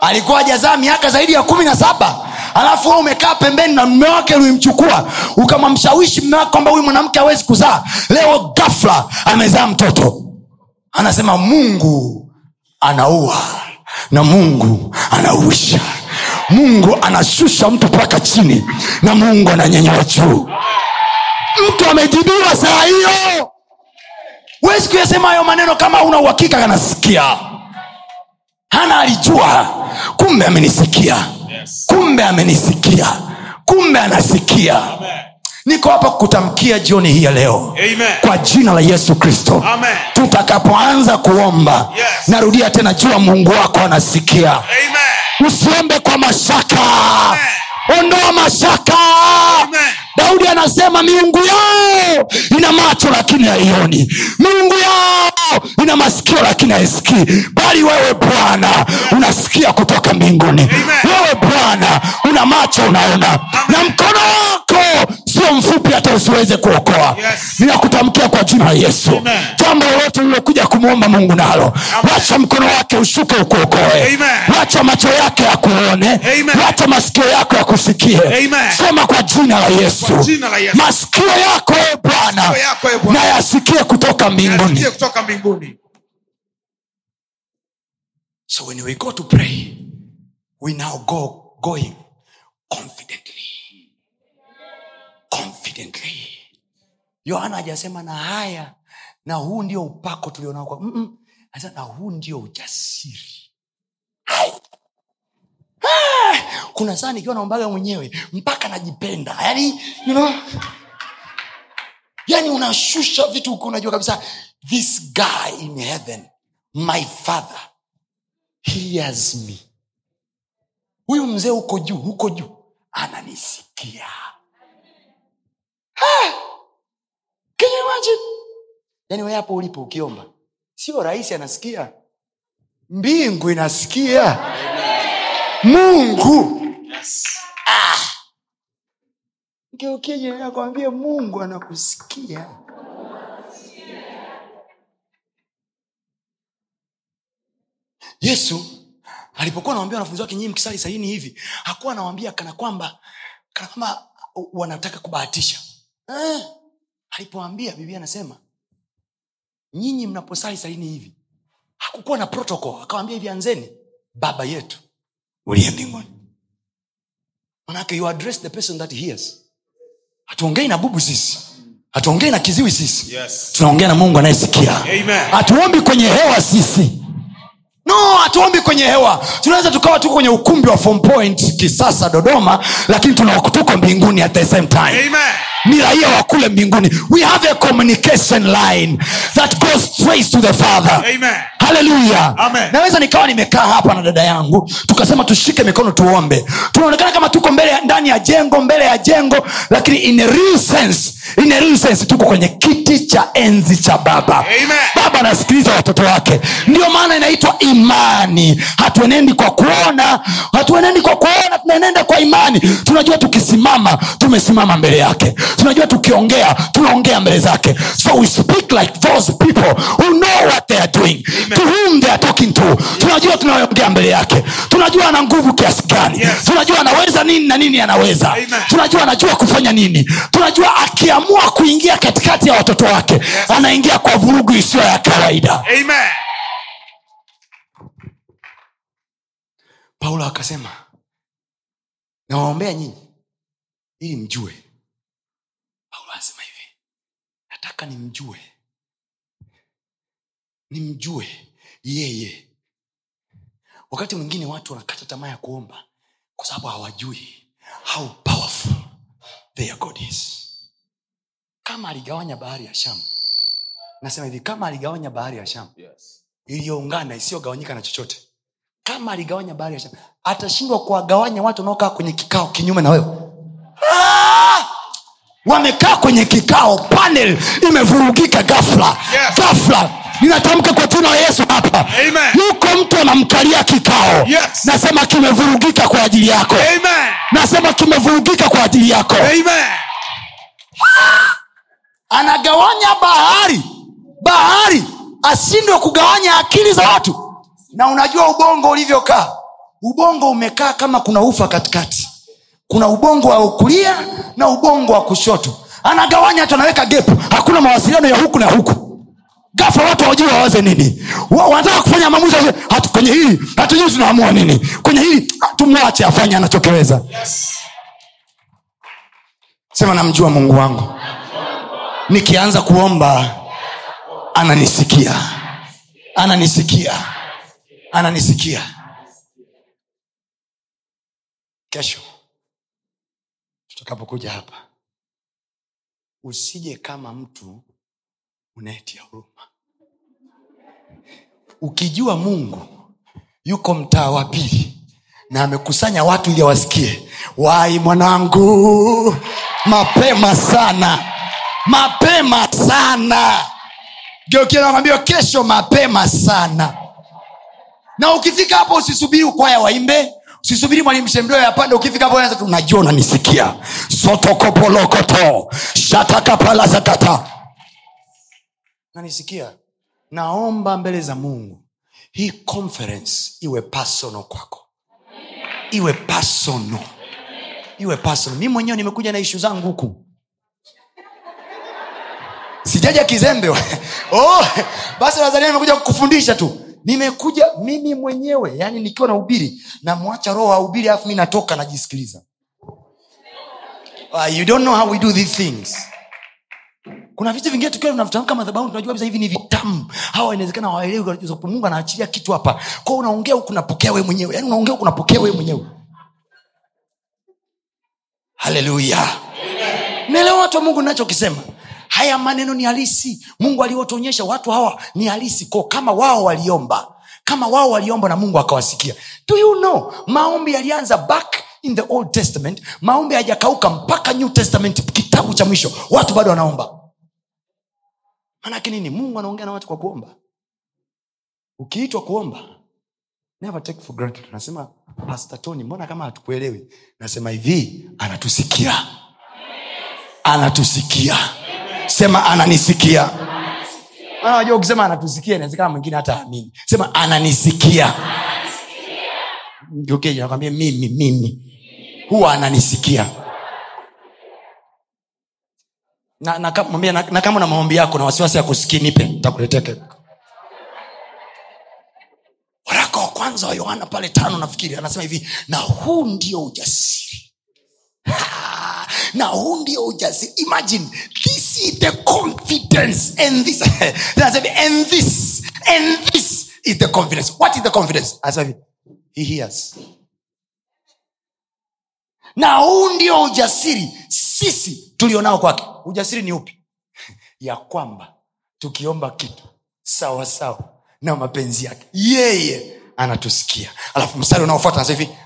Alikuwa ajazaa miaka zaidi ya kumi na saba alafu wewe umekaa pembeni na mme wake ulimchukua ukamwamshawishi mme wake kwamba huyu mwanamke hawezi kuzaa. Leo gafla amezaa mtoto. Anasema mungu anaua na mungu anauisha. Mungu anashusha mtu mpaka chini na mungu ananyanyua juu. Mtu amejibiwa saa hiyo. Huwezi kuyasema hayo maneno kama una uhakika anasikia. Hana alijua kumbe amenisikia kumbe amenisikia. Kumbe anasikia. Niko hapa kutamkia jioni hii ya leo. Amen. kwa jina la yesu kristo. Tutakapoanza kuomba Yes. narudia tena jua mungu wako anasikia. Amen. usiombe kwa mashaka. Ondoa mashaka. Amen. Daudi anasema miungu yao ina macho lakini haioni. Miungu yao ina masikio lakini haisikii. Bali wewe bwana unasikia kutoka mbinguni. Wewe bwana una macho unaona. Na mkono wako sio mfupi hata usiweze kuokoa. Yes. ninakutamkia kwa jina la yesu. Jambo lolote lilokuja kumwomba mungu nalo wacha mkono wake ushuke ukuokoe. Wacha macho yake yakuone. Wacha masikio yako yakusikie. Sema kwa jina la yesu. Jina la Yesu. masikio yako e bwana na yasikie kutoka mbinguni. So when we go to pray we now go going confidently confidently yohana hajasema na haya na huu ndio upako tulionao kwa Mm-mm. Na huu ndio ujasiri. Kuna saa nikiwa naombaga mwenyewe mpaka najipenda. Yani you know, yani unashusha vitu huku unajua kabisa this guy in heaven my father hears me. Huyu mzee huko juu huko juu ananisikia hey! Can you hapo ulipo ukiomba, sio rahisi anasikia, mbingu inasikia, Mungu yes. ah! Geukie Mungu anakusikia. Yesu alipokuwa anawambia wanafunzi wake nyii mkisali saini hivi hakuwa anawambia kana kwamba kana kwamba wanataka kubahatisha eh. alipoambia biblia anasema nyinyi mnaposali salini hivi. Hakukuwa na protocol akawambia hivi anzeni baba yetu uliye mbinguni. Manake you address the person that hears. Hatuongei na bubu sisi. Hatuongei na kiziwi sisi. Yes. tunaongea na mungu anayesikia. Hatuombi kwenye hewa sisi. No hatuombi kwenye hewa. Tunaweza tukawa tuko kwenye ukumbi wa form point kisasa dodoma lakini tuko mbinguni at the same time. Amen. Ni raia wa kule mbinguni. We have a communication line that goes straight to the father. Haleluya naweza nikawa nimekaa hapa na dada yangu tukasema tushike mikono tuombe. Tunaonekana kama tuko mbele ndani ya jengo mbele ya jengo lakini in a real sense, tuko kwenye kiti cha enzi cha baba. Amen. baba anasikiliza watoto wake. Ndio maana inaitwa imani. Hatuenendi kwa kuona hatuenendi kwa kuona tunaenenda kwa imani. Tunajua tukisimama tumesimama mbele yake. Tunajua tukiongea tunaongea mbele zake. So we speak like those people who know what they are doing. To whom they are talking to. Tunajua tunaongea mbele yake. Tunajua ana nguvu kiasi gani. Yes. tunajua anaweza nini na nini anaweza. Amen. tunajua anajua kufanya nini. Tunajua akiamua kuingia katikati ya watoto wake anaingia kwa vurugu isiyo ya kawaida. Amen. paulo akasema nawaombea nyinyi ili mjue. Paulo anasema hivi nataka nimjue. Nimjue yeye. Wakati mwingine watu wanakata tamaa ya kuomba kwa sababu hawajui how powerful their god is kama aligawanya bahari ya shamu nasema hivi kama aligawanya bahari ya shamu Yes. iliyoungana isiyogawanyika na chochote kama aligawanya bahari ya shamu atashindwa kuwagawanya watu wanaokaa kwenye kikao kinyume na wewe Ah! wamekaa kwenye kikao panel imevurugika gafla Yes. gafla ninatamka kwa jina la yesu hapa Amen. yuko mtu anamkalia kikao Yes. nasema kimevurugika kwa ajili yako Amen. nasema kimevurugika kwa ajili yako Amen. Anagawanya bahari. Bahari ashindwe kugawanya akili za watu. Na unajua ubongo ulivyokaa. Ubongo umekaa kama kuna ufa katikati. Kuna ubongo wa kulia na ubongo wa kushoto. Anagawanya hata anaweka gepu hakuna mawasiliano ya huku na huku. Gafa watu hawajui wawaze nini. Wanataka kufanya maamuzi. Hatu kwenye hili hatujui tunaamua nini. Kwenye hili tumwache afanye anachokiweza. Sema namjua mungu wangu nikianza kuomba ananisikia. Ananisikia. Ananisikia. Kesho tutakapokuja hapa usije kama mtu unayetia huruma. Ukijua mungu yuko mtaa wa pili na amekusanya watu ili awasikie. Wai mwanangu mapema sana mapema sana. Geukianakwambia kesho mapema sana. Na ukifika hapo usisubiri ukwaya waimbe usisubiri mwalimu yapande ukifika hapo unaanza tu, unajua unanisikia. Sotokopolokoto shatakapalazakata nanisikia naomba mbele za mungu hii conference iwe personal kwako. Iwe personal. Iwe personal. Mi mwenyewe nimekuja na ishu zangu huku sijaja kizembe oh, basi tanzania nimekuja kukufundisha tu. Nimekuja mimi mwenyewe yani nikiwa naubiri namwacha roho aubiri alafu mi natoka najisikiliza. Uh, you don't know how we do these things. Kuna vitu vingine tukiwa tunavitamka madhabahu tunajua kabisa hivi ni vitamu. Hawa inawezekana hawaelewi mungu anaachilia kitu hapa. Kwao unaongea huku unapokea wee mwenyewe. Yani unaongea huku unapokea wee mwenyewe. Haleluya naelewa watu wa mungu nachokisema haya maneno ni halisi. Mungu aliwotuonyesha watu hawa ni halisi. Ko kama wao waliomba kama wao waliomba na mungu akawasikia. Do you know maombi yalianza back in the old testament. Maombi hayajakauka mpaka new testament kitabu cha mwisho. Watu bado wanaomba. Manake nini? Mungu anaongea na watu kwa kuomba. Ukiitwa kuomba never take for granted. Nasema pastor tony mbona kama hatukuelewi? Nasema hivi anatusikia. Anatusikia sema ananisikia. Maana ukisema anatusikia inawezekana mwingine hata amini. Sema ananisikia. Nakwambia mimi mimi. Huwa ananisikia. Na, na, kama- na, na kama na maombi yako na wasiwasi ya kusikia nipe takuletea waraka wa kwanza wa yohana pale tano nafikiri anasema hivi na huu ndio ujasiri. Ha! na huu ndio ujasiri. Imagine this is the confidence and this and this and this is the confidence. What is the confidence? Anasema he hears. Na huu ndio ujasiri. Sisi tulionao kwake. Ujasiri ni upi? Ya kwamba tukiomba kitu sawa sawa na mapenzi yake yeye anatusikia. Alafu mstari unaofuata anasema hivi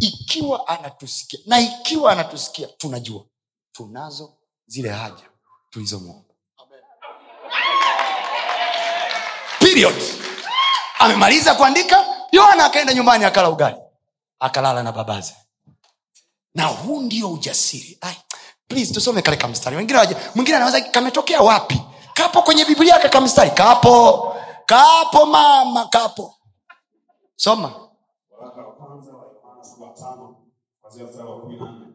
ikiwa anatusikia na ikiwa anatusikia tunajua tunazo zile haja tulizomwomba period. Amemaliza kuandika yohana akaenda nyumbani akala ugali. Akalala na babaze. Na huu ndio ujasiri. Ai, please tusome kale kamstari. Wengine mwingine anaweza kametokea wapi? Kapo kwenye biblia ka kamstari. Kapo. Kapo mama kapo. Soma.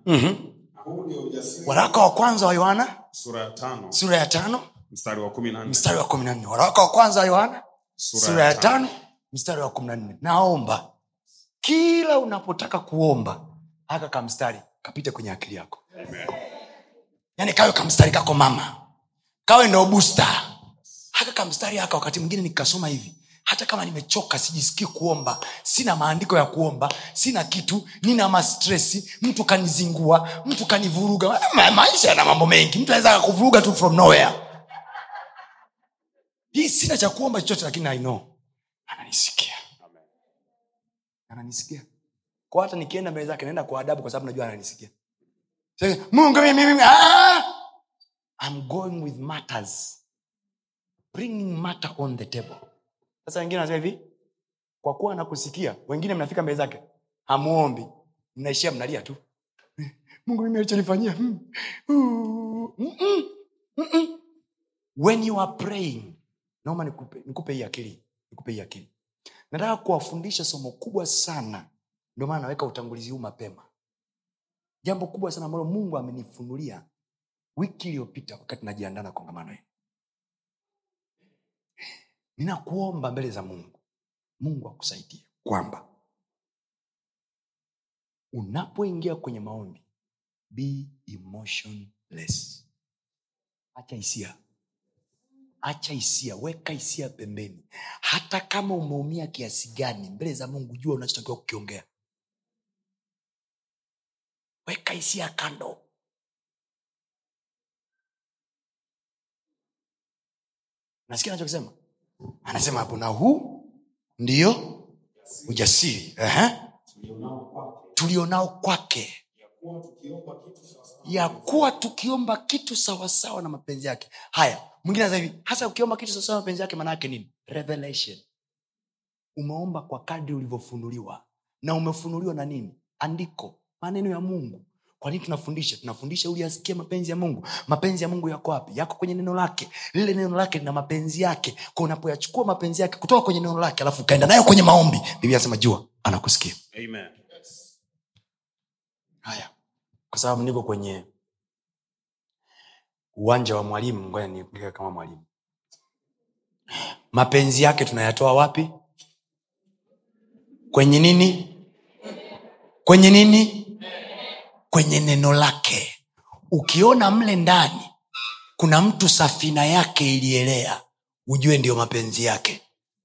Mm-hmm. Waraka wa kwanza wa yohana? Sura ya tano. Sura ya tano? Mstari wa kumi na nne. waraka wa kwanza wa yohana? Sura sura ya tano. mstari wa kumi na nne. Naomba kila unapotaka kuomba haka kamstari kapite kwenye akili yako. Amen. yaani kawe kamstari kako mama. Kawe ndo busta haka kamstari haka wakati mwingine nikasoma hivi hata kama nimechoka sijisikii kuomba sina maandiko ya kuomba sina kitu nina mastresi mtu kanizingua mtu kanivuruga. Ma- maisha yana mambo mengi. Mtu anaweza akakuvuruga tu from nowhere. Hii sina cha kuomba chochote lakini i know. Ananisikia. Ananisikia. Kwa hata nikienda mbele zake naenda kwa adabu kwa sababu najua ananisikia. Mungu mimi, mimi, ah! I'm going with matters. Bringing matter on the table sasa wengine wanasema hivi kwa kuwa anakusikia wengine mnafika mbele zake hamuombi mnaishia mnalia tu mungu mimi alichonifanyia hmm. Mm-mm, mm-mm. when you are praying naomba nikupe hii akili nikupe hii akili nataka kuwafundisha somo kubwa sana ndio maana naweka utangulizi huu mapema jambo kubwa sana ambalo mungu amenifunulia wiki iliyopita wakati najiandaa na kongamano hili ninakuomba mbele za mungu. Mungu akusaidie kwamba unapoingia kwenye maombi be emotionless. Acha hisia. Acha hisia. Weka hisia pembeni. Hata kama umeumia kiasi gani mbele za mungu jua unachotakiwa kukiongea. Weka hisia kando. Nasikia anachokisema anasema hapo na huu ndio ujasiri. Tulionao kwake. Ya kuwa tukiomba kitu sawasawa na mapenzi yake. Haya mwingine hivi hasa ukiomba kitu sawasawa na mapenzi yake maana yake nini? Revelation. Umeomba kwa kadri ulivyofunuliwa. Na umefunuliwa na nini? Andiko maneno ya mungu kwa nini tunafundisha? Tunafundisha ili asikie mapenzi ya mungu. Mapenzi ya mungu yako wapi? Yako kwenye neno lake. Lile neno lake lina mapenzi yake. K unapoyachukua mapenzi yake kutoka kwenye neno lake alafu ukaenda nayo kwenye maombi biblia anasema jua anakusikia. Amen. haya. Kwa sababu niko kwenye uwanja wa mwalimu ngoja niongee kama mwalimu. Mapenzi yake tunayatoa wapi? Kwenye nini? Kwenye nini kwenye neno lake. Ukiona mle ndani kuna mtu safina yake ilielea ujue ndiyo mapenzi yake.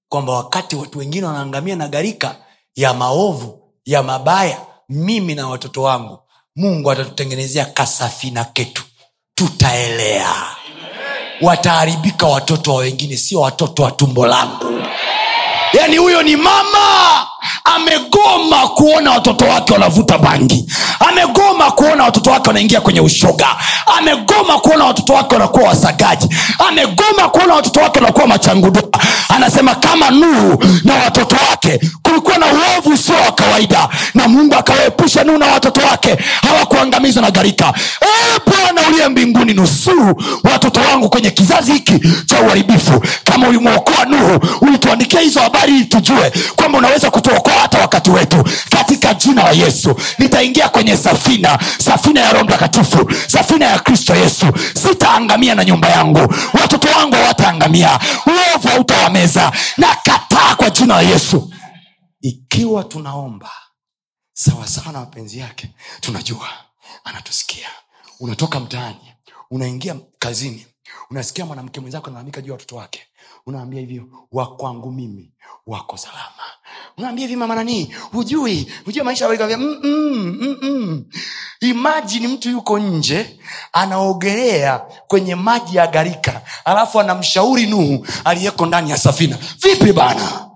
Kwamba wakati watu wengine wanaangamia na gharika ya maovu ya mabaya mimi na watoto wangu mungu atatutengenezea kasafina ketu. Tutaelea. Wataharibika watoto wa wengine sio watoto wa tumbo langu. Yaani huyo ni mama amegoma kuona watoto wake wanavuta bangi. Amegoma kuona watoto wake wanaingia kwenye ushoga. Amegoma kuona watoto wake wanakuwa wasagaji. Amegoma kuona watoto wake wanakuwa machangudoa anasema kama nuhu na watoto wake kulikuwa na uovu usio wa kawaida na mungu akawaepusha nuhu na watoto wake hawakuangamizwa na gharika. E bwana uliye mbinguni nusuru watoto wangu kwenye kizazi hiki cha uharibifu. Kama ulimwokoa nuhu ulituandikia hizo habari ili tujue kwamba unaweza kutuokoa hata wakati wetu. Katika jina la yesu nitaingia kwenye safina safina ya roho mtakatifu safina ya kristo yesu. Sitaangamia na nyumba yangu watoto wangu hawataangamia uovu hautawameza na kataa kwa jina la yesu. Ikiwa tunaomba sawasawa na mapenzi yake tunajua anatusikia. Unatoka mtaani unaingia kazini unasikia mwanamke mwenzako analalamika juu ya watoto wake unaambia hivyo wakwangu mimi wako salama. Unaambia hivi mama nanii hujui hujui maisha mm, mm, mm, mm. imajini mtu yuko nje anaogelea kwenye maji ya gharika alafu anamshauri nuhu aliyeko ndani ya safina. Vipi bana?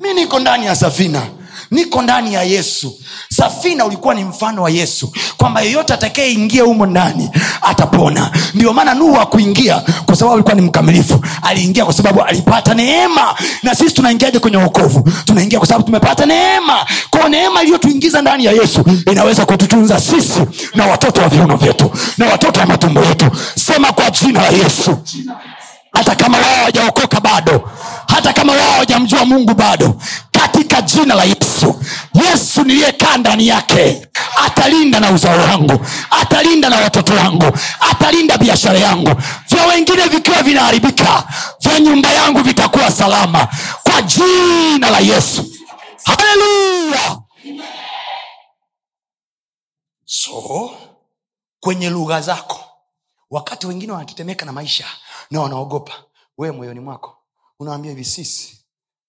Mi niko ndani ya safina niko ndani ya yesu. Safina ulikuwa ni mfano wa yesu. Kwamba yeyote atakayeingia humo ndani atapona. Ndio maana nuhu akuingia kwa sababu alikuwa ni mkamilifu. Aliingia kwa sababu alipata neema. Na sisi tunaingiaje kwenye wokovu? Tunaingia kwa sababu tumepata neema. Kwao neema iliyotuingiza ndani ya yesu inaweza kututunza sisi na watoto wa viuno vyetu na watoto wa matumbo yetu. Sema kwa jina la yesu. Hata kama wao hawajaokoka bado hata kama wao hawajamjua mungu bado katika jina la yesu. Yesu niliyekaa ndani yake atalinda na uzao wangu atalinda na watoto wangu atalinda biashara yangu. Vya wengine vikiwa vinaharibika vya nyumba yangu vitakuwa salama kwa jina la yesu. Haleluya! So kwenye lugha zako wakati wengine wanatetemeka na maisha na wanaogopa wewe moyoni mwako unawambia hivi sisi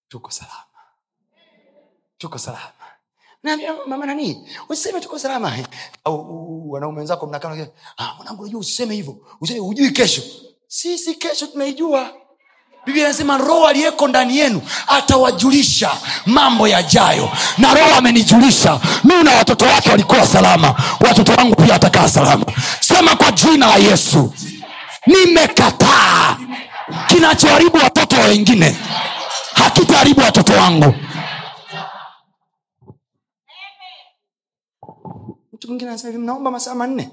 tuko salama. Tuko salama. Kesho sisi kesho tunaijua. Roho aliyeko ndani yenu atawajulisha mambo yajayo. Na roho amenijulisha mimi na watoto wake walikuwa salama. Watoto wangu pia watakaa salama. Sema kwa jina la yesu nimekataa. Kinachoharibu watoto wa wengine hakitaharibu watoto wangu. Mtu mwingine anasema hivi mnaomba masaa manne?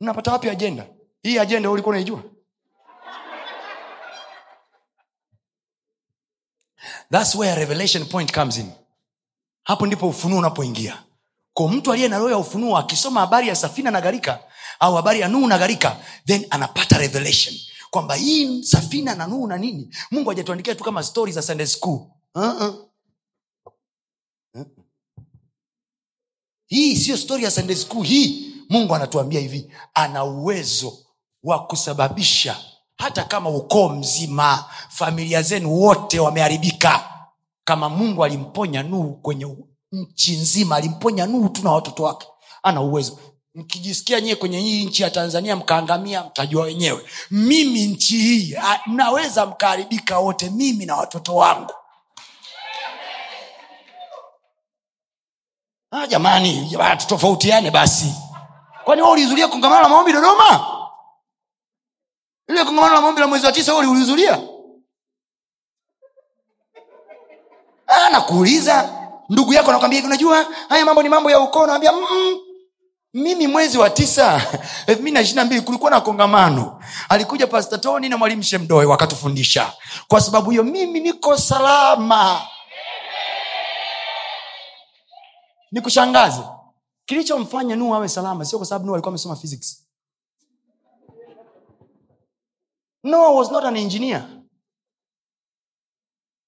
Mnapata wapi ajenda? Hii ajenda ulikuwa unaijua? Thats where revelation point comes in. Hapo ndipo ufunuo unapoingia. Ko mtu aliye na roho ya ufunuo akisoma habari ya safina na gharika au habari ya nuhu na gharika then anapata revelation kwamba hii safina na nuhu na nini mungu hajatuandikia tu kama stori za sunday school. Uh-uh. Hii siyo stori ya sunday school hii mungu anatuambia hivi ana uwezo wa kusababisha hata kama ukoo mzima familia zenu wote wameharibika. Kama mungu alimponya nuhu kwenye nchi nzima alimponya nuhu tu na watoto wake ana uwezo mkijisikia nyie kwenye hii nchi ya tanzania mkaangamia mtajua wenyewe. Mimi nchi hii mnaweza mkaharibika wote mimi na watoto wangu. Ha, jamani jamani, tutofautiane basi. Kwani wa ulihudhuria kongamano la maombi dodoma? Ile kongamano la maombi la mwezi wa tisa ulihudhuria Ah, nakuuliza. Ndugu yako nakwambia hivi unajua haya mambo ni mambo ya ukoo nawambia mm mimi mwezi wa tisa elfu mbili na ishiri na mbili kulikuwa na kongamano. Alikuja pasta toni na mwalimu shemdoe wakatufundisha. Kwa sababu hiyo mimi niko salama. Nikushangaze. Kilichomfanya nuhu awe salama sio kwa sababu nuhu alikuwa amesoma physics. Noah was not an engineer.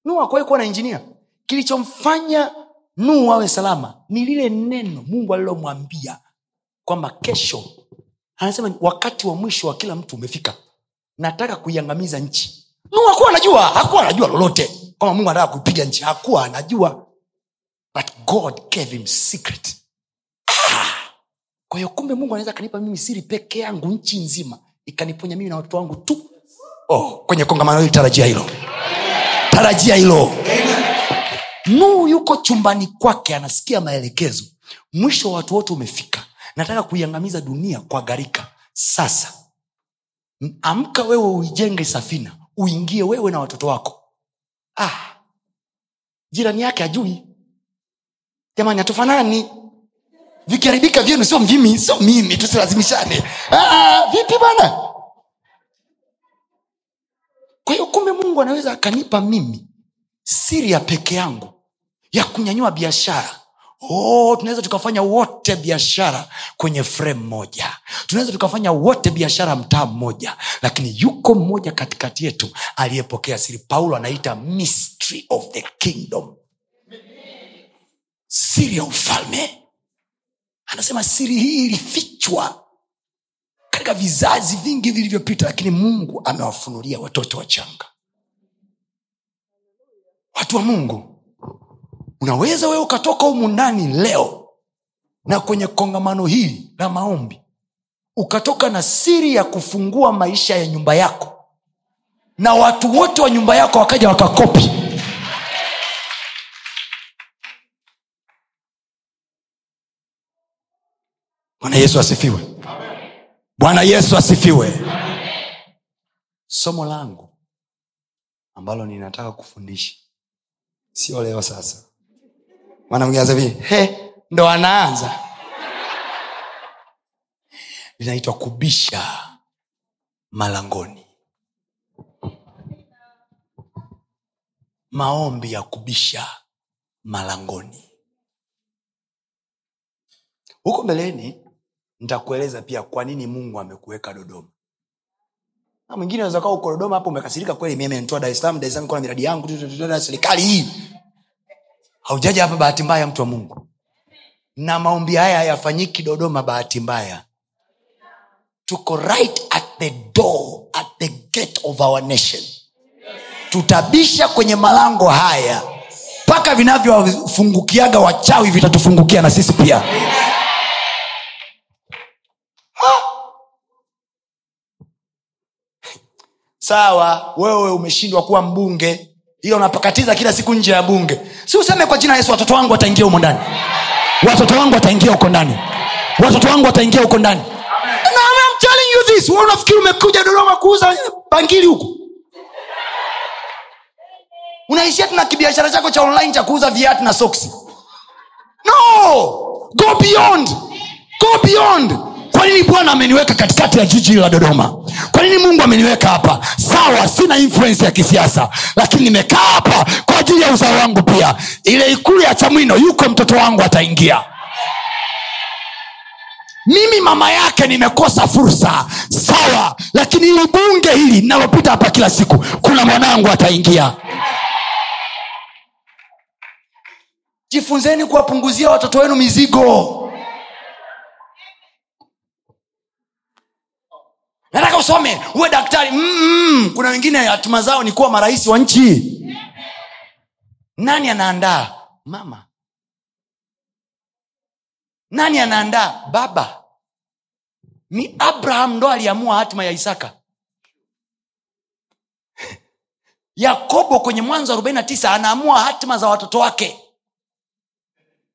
Nuhu akuwai kuwa na engineer. Kilichomfanya nuhu awe salama ni lile neno mungu alilomwambia kwamba kesho anasema wakati wa mwisho wa kila mtu umefika. Nataka kuiangamiza nchi. Nuhu hakuwa anajua hakuwa anajua lolote. Kwamba mungu anataka kuipiga nchi hakuwa anajua. But god gave him secret. Ah! kwa hiyo kumbe mungu anaweza akanipa mimi siri peke yangu nchi nzima. Ikaniponya mimi na watoto wangu tu. Oh, kwenye kongamano hili tarajia hilo. Tarajia hilo. Nuhu yuko chumbani kwake anasikia maelekezo. Mwisho wa watu wote umefika nataka kuiangamiza dunia kwa gharika. Sasa amka wewe uijenge safina uingie wewe na watoto wako. Ah, jirani yake ajui jamani hatufanani. Vikiharibika vyenu sio mimi sio mimi tusilazimishane. Ah, vipi bwana? Kwa hiyo kumbe mungu anaweza akanipa mimi siri ya peke yangu ya kunyanyua biashara oh, tunaweza tukafanya wote biashara kwenye frame moja. Tunaweza tukafanya wote biashara mtaa mmoja lakini yuko mmoja katikati yetu aliyepokea siri. Paulo anaita mystery of the kingdom. Siri ya ufalme. Anasema siri hii ilifichwa katika vizazi vingi vilivyopita lakini mungu amewafunulia watoto wachanga. Watu wa mungu unaweza wewe ukatoka humu ndani leo na kwenye kongamano hili la maombi ukatoka na siri ya kufungua maisha ya nyumba yako na watu wote wa nyumba yako wakaja wakakopi. Bwana yesu asifiwe. Bwana yesu asifiwe. Somo langu ambalo ninataka kufundisha sio leo sasa mwingine anasema he ndo anaanza. Linaitwa kubisha malangoni. Maombi ya kubisha malangoni. Huko mbeleni nitakueleza pia kwa nini mungu amekuweka dodoma. Na mwingine unaweza kaa uko dodoma hapo umekasirika kweli mimi amenitoa dar es salaam dar es salaam iko na miradi yangu serikali hii haujaja hapa bahati mbaya mtu wa mungu? Na maombi haya hayafanyiki dodoma bahati mbaya. Tuko right at the door at the gate of our nation. Tutabisha kwenye malango haya. Mpaka vinavyofungukiaga wachawi vitatufungukia na sisi pia. Sawa wewe umeshindwa kuwa mbunge ila unapakatiza kila siku nje ya bunge. Si useme kwa jina yesu watoto wangu wataingia humo ndani. Watoto wangu wataingia huko ndani. Watoto wangu wataingia huko ndani. And I'm telling you this wewe unafikiri umekuja dodoma kuuza bangili huku? Unaishia tuna kibiashara chako cha online cha kuuza viatu na soksi no! Go beyond! Go beyond nini bwana ameniweka katikati ya jiji la dodoma? Kwa nini mungu ameniweka hapa? Sawa sina influence ya kisiasa lakini nimekaa hapa kwa ajili ya uzao wangu pia. Ile ikulu ya chamwino yuko mtoto wangu ataingia. Mimi mama yake nimekosa fursa. Sawa lakini hili bunge hili linalopita hapa kila siku kuna mwanangu ataingia. Jifunzeni kuwapunguzia watoto wenu mizigo nataka usome uwe daktari. Mm-mm. kuna wengine hatima zao ni kuwa marais wa nchi. Nani anaandaa? Mama. Nani anaandaa? Baba. Ni abraham ndo aliamua hatima ya isaka. Yakobo kwenye mwanzo 49 anaamua hatima za watoto wake.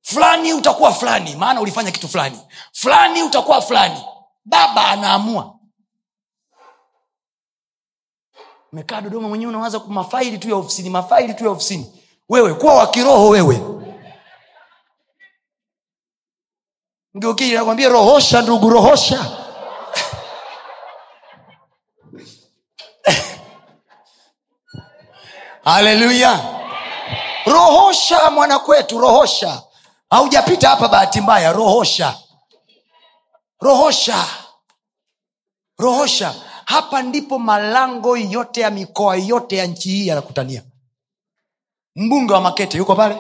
Fulani utakuwa fulani maana ulifanya kitu fulani. Fulani utakuwa fulani. Baba anaamua umekaa dodoma mwenyewe unawaza mafaili tu ya ofisini mafaili tu ya ofisini. Wewe kuwa wa kiroho wewe. Ngeuki nakwambia rohosha ndugu rohosha. Haleluya. Rohosha mwanakwetu rohosha. Haujapita hapa bahati mbaya rohosha. Rohosha. Rohosha hapa ndipo malango yote ya mikoa yote ya nchi hii yanakutania. Mbunge wa makete yuko pale.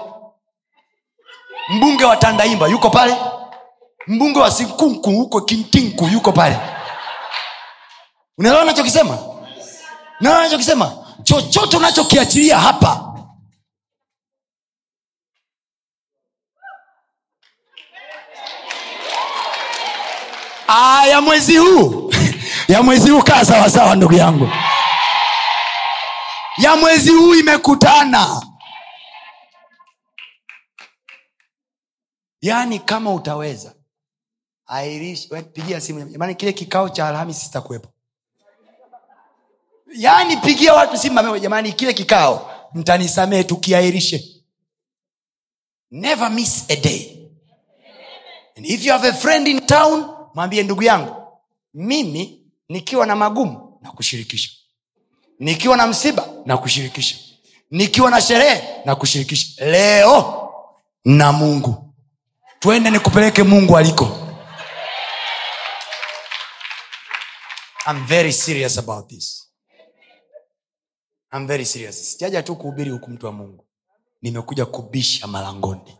Mbunge wa tandaimba yuko pale. Mbunge wa sinkunku huko kintinku yuko pale. Unaelewa nachokisema naelewa nachokisema chochote unachokiachilia hapa. Aya mwezi huu ya mwezi huu kaa sawasawa ndugu yangu. Ya mwezi huu imekutana. Yaani kama utaweza pigia simu jamani kile kikao cha alhamisi sitakuwepo. Yaani pigia watu simu jamani kile kikao mtanisamehe tukiairishe. Never miss a day. And if you have a friend in town mwambie ndugu yangu mimi nikiwa na magumu na kushirikisha. Nikiwa na msiba na kushirikisha. Nikiwa na sherehe na kushirikisha. Leo na mungu. Twende nikupeleke mungu aliko. I'm very serious about this. I'm very serious. Sijaja tu kuhubiri huku mtu wa mungu. Nimekuja kubisha malangoni.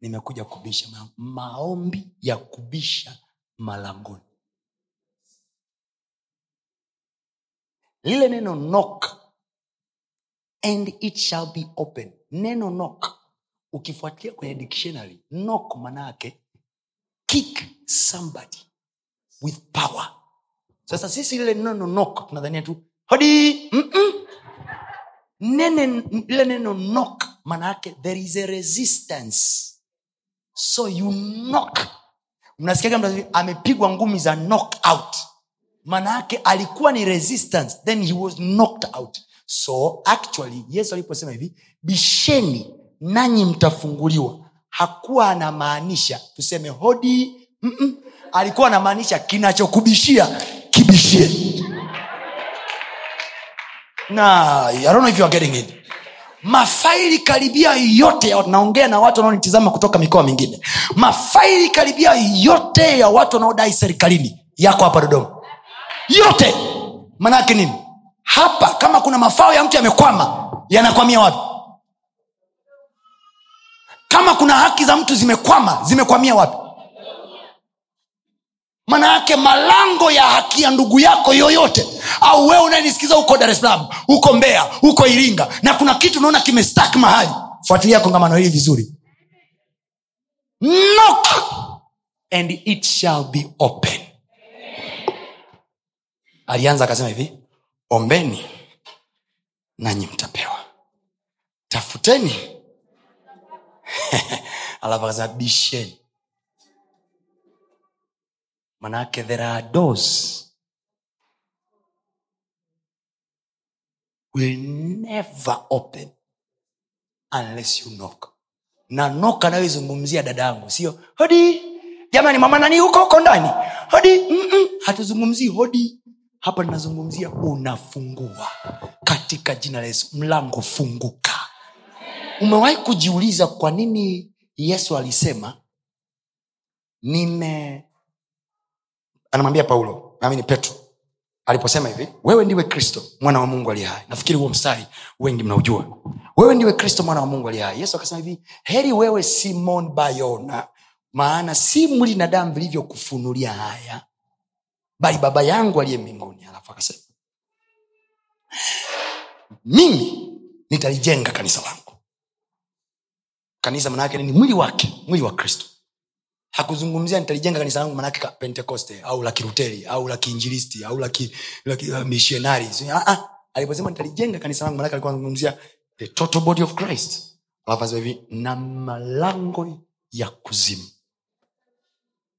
Nimekuja kubisha maombi ya kubisha malangoni. Lile neno knock and it shall be open. Neno knock ukifuatilia kwenye dictionary knock manayake kick somebody with power. Sasa sisi lile neno knock tunadhania tu hodi mm-mm. nene lile neno knock manayake there is a resistance. So you knock mnasikiaga amepigwa ngumi za knock out. Maana yake alikuwa ni resistance then he was knocked out. So actually yesu aliposema hivi bisheni nanyi mtafunguliwa. Hakuwa anamaanisha tuseme hodi Mm-mm. alikuwa anamaanisha kinachokubishia kibishie. Na I don't know if you are getting it mafaili karibia yote naongea na watu wanaonitizama kutoka mikoa mingine. Mafaili karibia yote ya watu wanaodai serikalini yako hapa dodoma. Yote. Manake nini? Hapa kama kuna mafao ya mtu yamekwama yanakwamia wapi? Kama kuna haki za mtu zimekwama zimekwamia wapi maana yake malango ya haki ya ndugu yako yoyote au wewe unayenisikiza huko dar es salaam huko mbeya huko iringa na kuna kitu unaona kimestak mahali fuatilia kongamano hili vizuri. Knock and it shall be open. Alianza akasema hivi ombeni nanyi mtapewa. Tafuteni. Alafu akasema bisheni manake there are doors. Will never open unless you knock. Na nok anayoizungumzia dada yangu sio? Hodi! Jamani mama nani huko huko ndani? Hodi! Mm-mm. hatuzungumzii hodi. Hapa ninazungumzia unafungua. Katika jina la yesu mlango funguka. Umewahi kujiuliza kwa nini yesu alisema nime anamwambia paulo naamini petro. Aliposema hivi wewe ndiwe kristo mwana wa mungu aliye hai. Nafikiri huo mstari wengi mnaujua. Wewe ndiwe kristo mwana wa mungu aliye hai. Yesu akasema hivi heri wewe simon bayona maana si mwili na damu vilivyokufunulia haya bali baba yangu aliye mbinguni. Alafu akasema mimi nitalijenga kanisa langu. Kanisa manaake ni mwili wake mwili wa kristo hakuzungumzia nitalijenga kanisa langu manake pentekoste au la kiruteli au la kiinjilisti au la missionary. Si- ah, ah. aliposema nitalijenga kanisa langu manake alikuwa anazungumzia the total body of christ. Alafu hivi na malango ya kuzimu.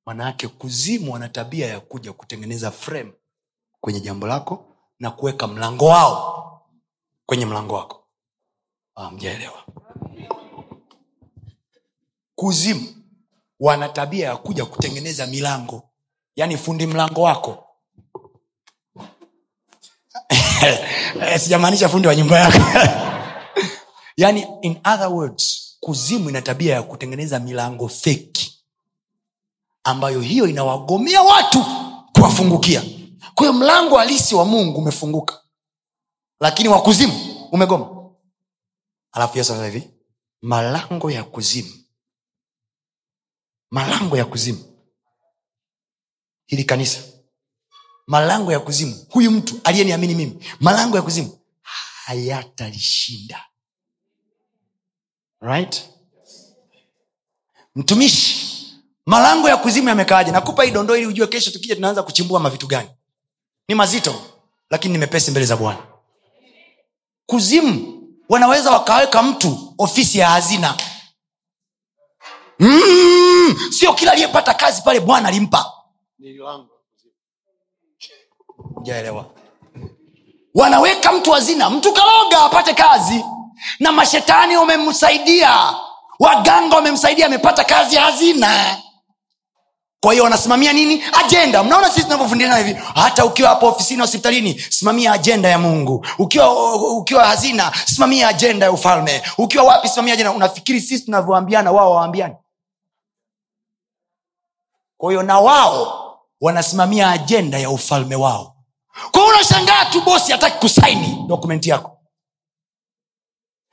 Manaake kuzimu wana tabia ya kuja kutengeneza frame kwenye jambo lako na kuweka mlango wao kwenye mlango wako. Ah, mjaelewa? Kuzimu wana tabia ya kuja kutengeneza milango. Yaani fundi mlango wako. Eh, sijamaanisha fundi wa nyumba yako. Yaani in other words kuzimu ina tabia ya kutengeneza milango feki ambayo hiyo inawagomea watu kuwafungukia. Kwa hiyo mlango halisi wa mungu umefunguka. Lakini wa kuzimu umegoma. Alafu yesu hivi malango ya kuzimu malango ya kuzimu. Hili kanisa. Malango ya kuzimu. Huyu mtu aliyeniamini mimi malango ya kuzimu hayatalishinda. Right? Mtumishi malango ya kuzimu yamekaaje? Nakupa hii dondoo ili ujue kesho tukija tunaanza kuchimbua mavitu gani. Ni mazito lakini ni mepesi mbele za bwana. Kuzimu wanaweza wakaweka mtu ofisi ya hazina mm, sio kila aliyepata kazi pale bwana alimpa. Jaelewa wanaweka mtu hazina. Mtu kaloga apate kazi. Na mashetani wamemsaidia. Waganga wamemsaidia amepata kazi hazina. Kwa hiyo wanasimamia nini? Ajenda. Mnaona sisi tunavyofundishana hivi. Hata ukiwa hapo ofisini hospitalini simamia ajenda ya mungu. Ukiwa ukiwa hazina simamia ajenda ya ufalme. Ukiwa wapi simamia ajenda. Unafikiri sisi tunavyoambiana wao waambiani kwa hiyo na wao wanasimamia ajenda ya ufalme wao. Kwa hiyo unashangaa tu bosi hataki kusaini dokumenti yako.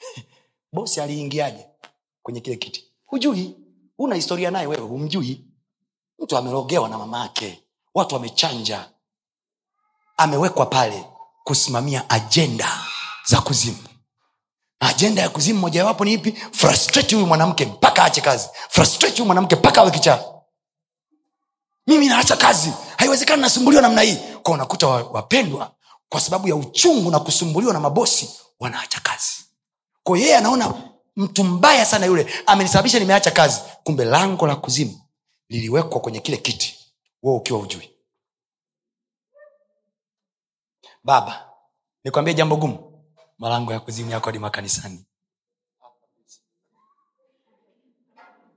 Bosi aliingiaje kwenye kile kiti? Hujui. Una historia naye wewe humjui. Mtu amerogewa na mama ake watu wamechanja. Amewekwa pale kusimamia ajenda za kuzimu. Ajenda ya kuzimu mojawapo ni ipi? Frustrate huyu mwanamke mpaka ache kazi. Frustrate huyu mwanamke mpaka awe mimi naacha kazi. Haiwezekani nasumbuliwa namna hii. Kwa unakuta wapendwa kwa sababu ya uchungu na kusumbuliwa na mabosi wanaacha kazi. Kwa yeye anaona mtu mbaya sana yule amenisababisha nimeacha kazi. Kumbe lango la kuzimu liliwekwa kwenye kile kiti wo ukiwa ujui baba nikwambie jambo gumu. Malango ya kuzimu yako hadi makanisani.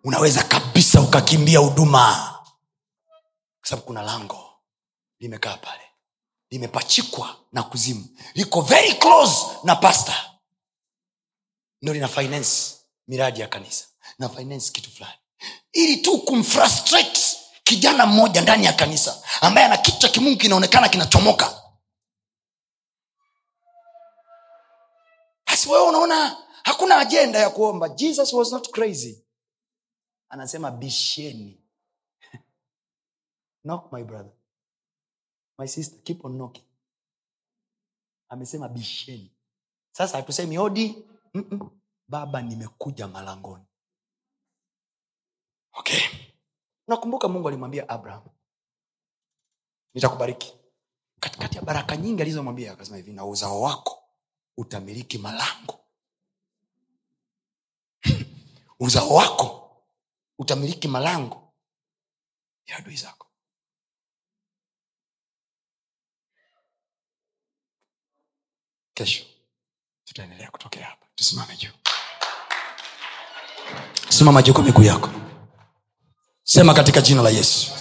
Unaweza kabisa ukakimbia huduma sababu kuna lango limekaa pale. Limepachikwa na kuzimu. Liko very close na pasta ndo lina finance miradi ya kanisa. Na finance kitu fulani. Ili tu kumfrustrate kijana mmoja ndani ya kanisa ambaye ana kitu cha kimungu kinaonekana kinachomoka. Basi wewe unaona hakuna ajenda ya kuomba. Jesus was not crazy. Anasema bisheni knock my brother. My sister keep on knocking. Amesema bisheni. Sasa hatusemi odi. Mm-mm. baba nimekuja malangoni. Okay. Nakumbuka mungu alimwambia abraham nitakubariki. Katikati ya baraka nyingi alizomwambia akasema hivi na uzao wako utamiliki malango. Uzao wako utamiliki malango ya adui zako kesho tutaendelea kutokea hapa. Tusimame juu simama juu kwa miguu yako. Sema katika jina la yesu.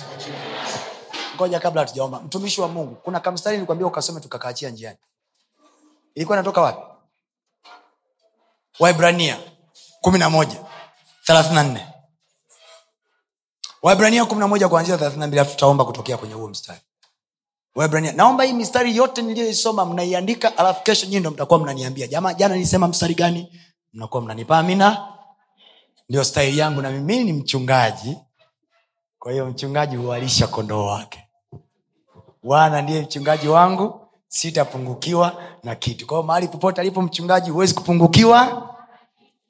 Ngoja kabla hatujaomba. Mtumishi wa mungu kuna kamstari nilikwambia ukasome tukakaachia njiani. Ilikuwa inatoka wapi? Waibrania kumi na moja thelathini na nne. Waibrania kumi na moja kuanzia thelathini na mbili tutaomba kutokea kwenye huo mstari waibrania naomba hii mistari yote niliyoisoma mnaiandika alafu kesho nyii ndo mtakuwa mnaniambia. Jamaa jana nilisema mstari gani? Mnakuwa mnanipa amina? Ndio stahili yangu na mimi ni mchungaji. Kwa hiyo mchungaji huwalisha kondoo wake. Bwana ndiye mchungaji wangu sitapungukiwa na kitu. Kwa mahali popote alipo mchungaji huwezi kupungukiwa.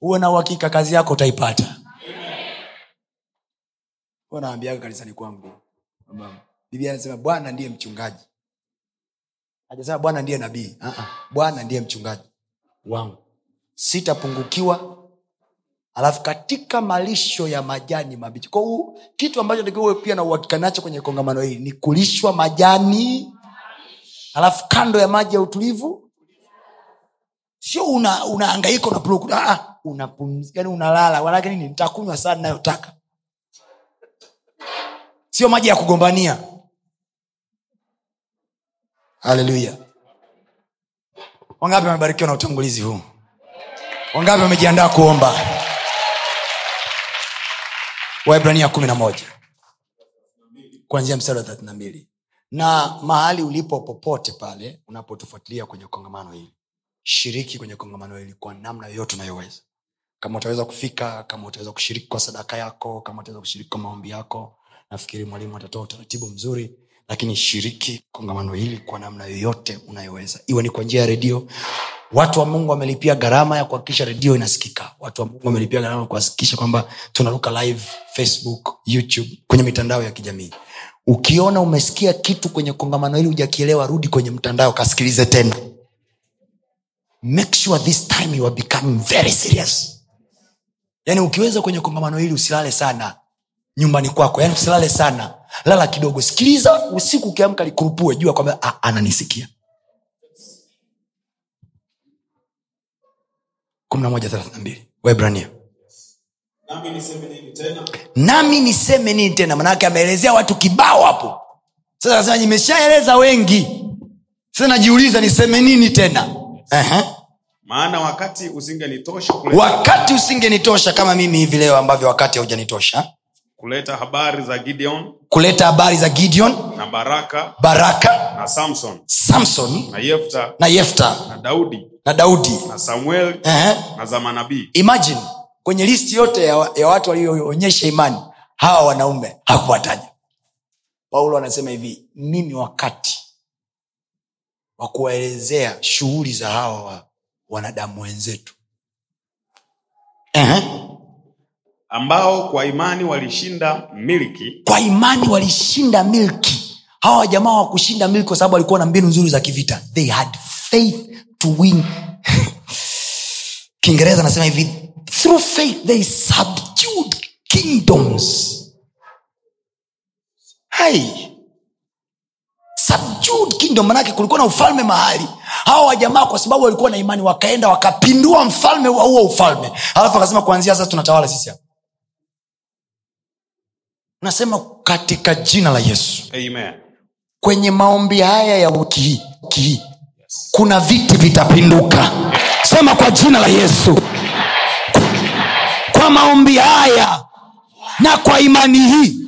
Huwe na uhakika kazi yako utaipata. Naambiaga kanisani kwangu kwamba biblia anasema bwana ndiye mchungaji. Hajasema bwana ndiye nabii. Uh-uh. bwana ndiye mchungaji wangu. Sitapungukiwa alafu katika malisho ya majani mabichi. Kwa hiyo kitu ambacho takiwa pia na uhakika nacho kwenye kongamano hili ni kulishwa majani. Alafu kando ya maji ya utulivu sio una unaangaika una unapumzika yani unalala. Wanake nini? Nitakunywa saa ninayotaka. Sio maji ya kugombania haleluya wangapi wamebarikiwa na utangulizi huu? Wangapi wamejiandaa kuomba? Waibrania kumi na moja. Kuanzia mstari wa thelathini na mbili. Na mahali ulipo popote pale unapotufuatilia kwenye kongamano hili shiriki kwenye kongamano hili kwa namna yoyote unayoweza. Kama utaweza kufika kama utaweza kushiriki kwa sadaka yako kama utaweza kushiriki kwa maombi yako nafikiri mwalimu atatoa utaratibu mzuri lakini shiriki kongamano hili kwa namna yoyote unayoweza. Iwe ni kwa njia ya redio watu wa mungu wamelipia gharama ya kuhakikisha redio inasikika. Watu wa mungu wamelipia gharama kuhakikisha kwamba tunaruka live facebook youtube kwenye mitandao ya kijamii. Ukiona umesikia kitu kwenye kongamano hili hujakielewa rudi kwenye mtandao kasikilize tena. Make sure this time you are becoming very serious. Yaani ukiweza kwenye kongamano hili usilale sana nyumbani kwako. Yaani usilale sana lala kidogo sikiliza usiku ukiamka likurupue jua kwamba "Ah, ananisikia. kumi na moja thelathini mbili. Waibrania nami niseme nini tena? Nami niseme nini tena? Manake ameelezea watu kibao hapo. Sasa nasema nimeshaeleza wengi. Sasa najiuliza niseme nini tena? Uh-huh. maana wakati usingenitosha wakati usingenitosha kama mimi hivi leo ambavyo wakati haujanitosha kuleta habari za gideon kuleta habari za gideon na baraka baraka na samson. Samson na yefta na yefta na daudi na daudi. na samuel uh-huh. na za manabii. Imagine kwenye listi yote ya, ya watu walioonyesha imani hawa wanaume hakuwataja paulo anasema hivi mimi wakati wa kuwaelezea shughuli za hawa wa, wanadamu wenzetu? Uh-huh. Ambao kwa imani walishinda milki. Kwa imani walishinda milki. Hawa jamaa wakushinda milki kwa sababu walikuwa na mbinu nzuri za kivita. They had faith to win. Kiingereza anasema hivi through faith they subdued kingdoms. Hai subdued kingdom manake kulikuwa na ufalme mahali. Hawa wajamaa kwa sababu walikuwa na imani wakaenda wakapindua mfalme wa huo ufalme. Alafu akasema kuanzia sasa tunatawala sisi hapa nasema katika jina la yesu. Amen. Kwenye maombi haya ya wiki hii kuna viti vitapinduka. Sema kwa jina la yesu. Kwa maombi haya na kwa imani hii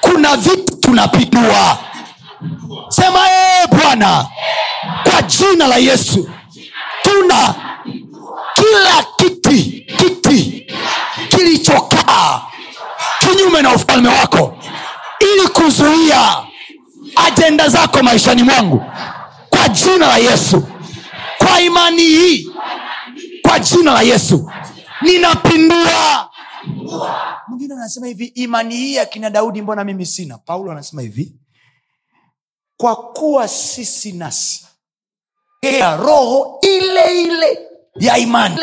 kuna viti tunapindua. Sema ee bwana kwa jina la yesu tuna kila kiti kiti kilichokaa kinyume na ufalme wako ili kuzuia ajenda zako maishani mwangu kwa jina la yesu. Kwa imani hii kwa jina la yesu ninapindua. Mwingine anasema hivi imani hii akina daudi mbona mimi sina? Paulo anasema hivi kwa kuwa sisi nasi ya roho ile ile ya imani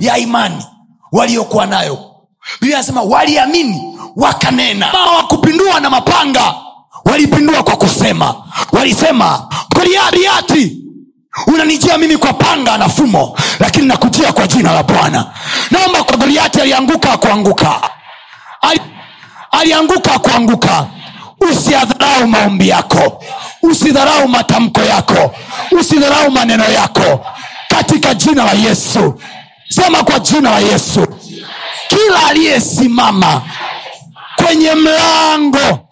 ya imani waliokuwa nayo biblia anasema waliamini wakanena. Wakupindua na mapanga walipindua kwa kusema. Walisema goliati unanijia mimi kwa panga na fumo lakini nakujia kwa jina la bwana. Naomba kwa goliati alianguka kuanguka Ali, alianguka kuanguka usiadharau maombi yako. Usidharau matamko yako. Usidharau maneno yako. Katika jina la yesu. Sema kwa jina la yesu kila aliyesimama kwenye mlango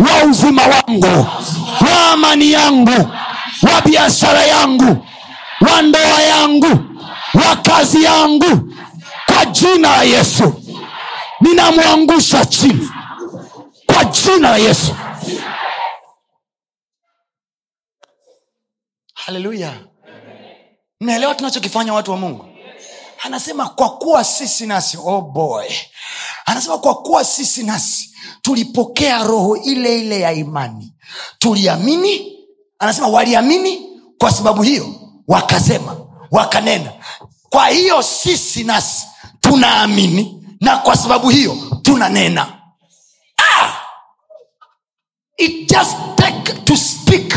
wa uzima wangu wa amani yangu wa biashara yangu wa ndoa yangu wa kazi yangu kwa jina la yesu. Ninamwangusha chini kwa jina la yesu. Haleluya mnaelewa tunachokifanya watu wa mungu anasema kwa kuwa sisi nasi oh boy. Anasema kwa kuwa sisi nasi tulipokea roho ile ile ya imani. Tuliamini anasema waliamini kwa sababu hiyo wakasema wakanena. Kwa hiyo sisi nasi tunaamini na kwa sababu hiyo tunanena. Ah! it just take to speak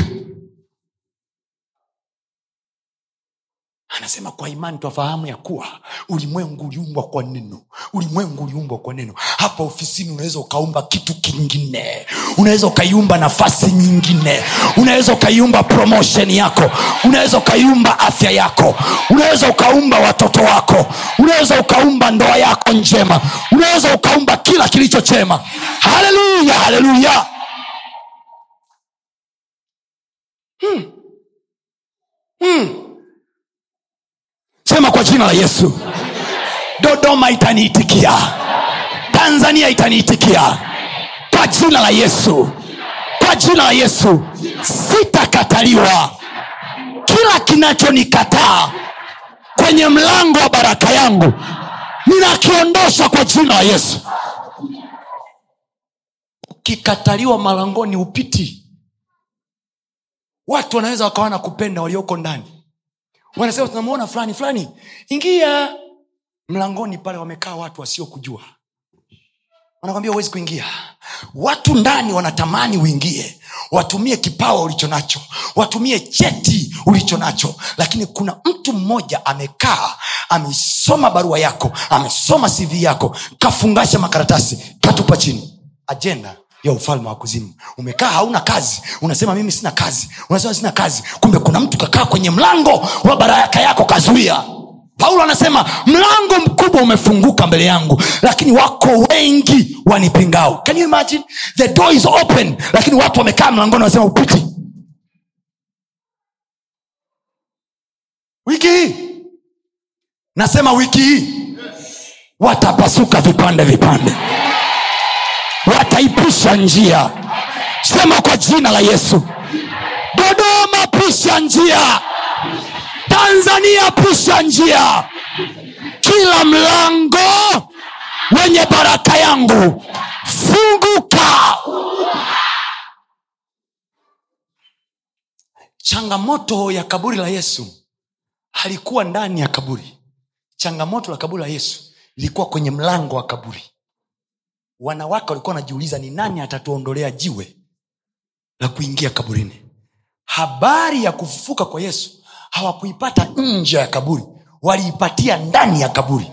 anasema kwa imani twafahamu ya kuwa ulimwengu uliumbwa kwa neno. Ulimwengu uliumbwa kwa neno. Hapa ofisini unaweza ukaumba kitu kingine. Unaweza ukaiumba nafasi nyingine. Unaweza ukaiumba promotion yako. Unaweza ukaiumba afya yako. Unaweza ukaumba watoto wako. Unaweza ukaumba ndoa yako njema. Unaweza ukaumba kila kilicho chema. Haleluya haleluya. Hmm. hmm sema kwa jina la yesu. Dodoma itaniitikia. Tanzania itaniitikia. Kwa jina la yesu. Kwa jina la yesu. Sitakataliwa. Kila kinachonikataa kwenye mlango wa baraka yangu ninakiondosha kwa jina la yesu. Ukikataliwa malangoni upiti. Watu wanaweza wakawa na kupenda walioko ndani wanasema tunamwona fulani fulani. Ingia mlangoni pale wamekaa watu wasiokujua. Wanakwambia huwezi kuingia. Watu ndani wanatamani uingie. Watumie kipawa ulicho nacho. Watumie cheti ulicho nacho. Lakini kuna mtu mmoja amekaa amesoma barua yako amesoma cv yako kafungasha makaratasi katupa chini. Ajenda ya ufalme wa kuzimu. Umekaa hauna kazi unasema mimi sina kazi unasema sina kazi kumbe kuna mtu kakaa kwenye mlango wa baraka yako kazuia. Paulo anasema mlango mkubwa umefunguka mbele yangu lakini wako wengi wanipingao. Can you imagine? The door is open lakini watu wamekaa mlangoni wanasema upiti wiki hii. Nasema wiki hii. Watapasuka vipande vipande wataipisha njia. Sema kwa jina la yesu. Dodoma pisha njia. Tanzania pisha njia. Kila mlango wenye baraka yangu funguka. Changamoto ya kaburi la yesu halikuwa ndani ya kaburi. Changamoto la kaburi la yesu ilikuwa kwenye mlango wa kaburi wanawake walikuwa wanajiuliza ni nani atatuondolea jiwe la kuingia kaburini. Habari ya kufufuka kwa yesu hawakuipata nje ya kaburi waliipatia ndani ya kaburi.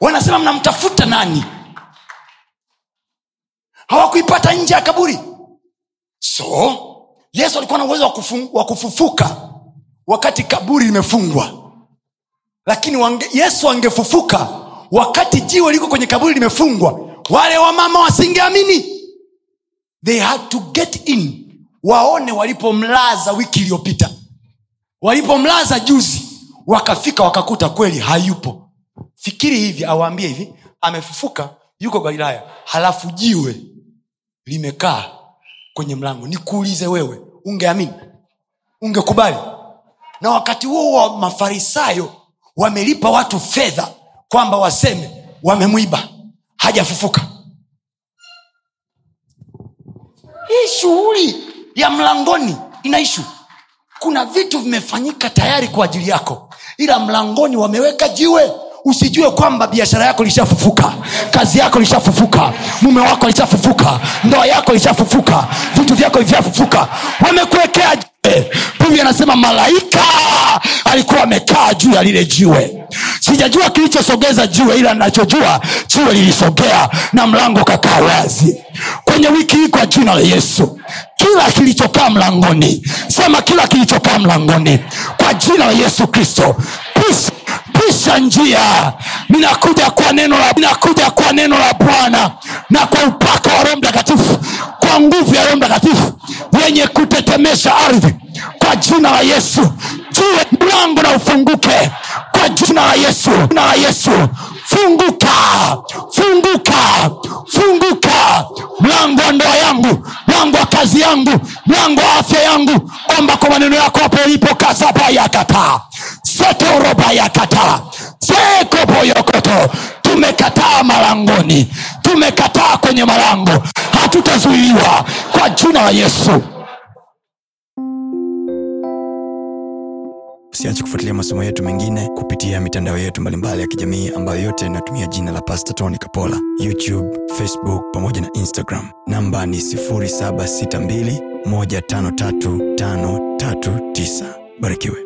Wanasema mnamtafuta nani? Hawakuipata nje ya kaburi. So yesu alikuwa na uwezo wa kufufuka wakati kaburi limefungwa lakini wange, yesu angefufuka wakati jiwe liko kwenye kaburi limefungwa wale wamama wasingeamini. They had to get in waone walipomlaza wiki iliyopita. Walipomlaza juzi wakafika wakakuta kweli hayupo. Fikiri hivi awaambie hivi amefufuka yuko galilaya halafu jiwe limekaa kwenye mlango. Nikuulize wewe ungeamini? Ungekubali? Na wakati huo wa mafarisayo wamelipa watu fedha kwamba waseme wamemwiba hajafufuka. Hii shughuli ya mlangoni ina ishu kuna vitu vimefanyika tayari kwa ajili yako ila mlangoni wameweka jiwe. Usijue kwamba biashara yako lishafufuka kazi yako lishafufuka mume wako alishafufuka ndoa yako ilishafufuka vitu vyako vishafufuka wamekuwekea jiwe biblia anasema malaika alikuwa amekaa juu ya lile jiwe. Sijajua kilichosogeza jiwe ila nachojua jiwe lilisogea na mlango kakaa wazi. Kwenye wiki hii kwa jina la yesu kila kilichokaa mlangoni sema kila kilichokaa mlangoni kwa jina la yesu kristo pisha, pisha njia. Ninakuja kwa neno la ninakuja kwa neno la bwana na kwa upako wa roho mtakatifu kwa nguvu ya roho mtakatifu wenye kutetemesha ardhi. Kwa jina la yesu jue mlango na ufunguke. Kwa jina la yesu jina la yesu. Funguka funguka funguka. Mlango wa ndoa yangu mlango wa kazi yangu mlango wa afya yangu. Omba kwa maneno yako hapo ulipo ya kataa zekoboyokoto tumekataa malangoni. Tumekataa kwenye malango. Hatutazuiliwa. Kwa jina la yesu. Usiache kufuatilia masomo yetu mengine kupitia mitandao yetu mbalimbali ya kijamii ambayo yote inatumia jina la pasta tony kapola. Youtube facebook pamoja na instagram. Namba ni 762153539 barikiwe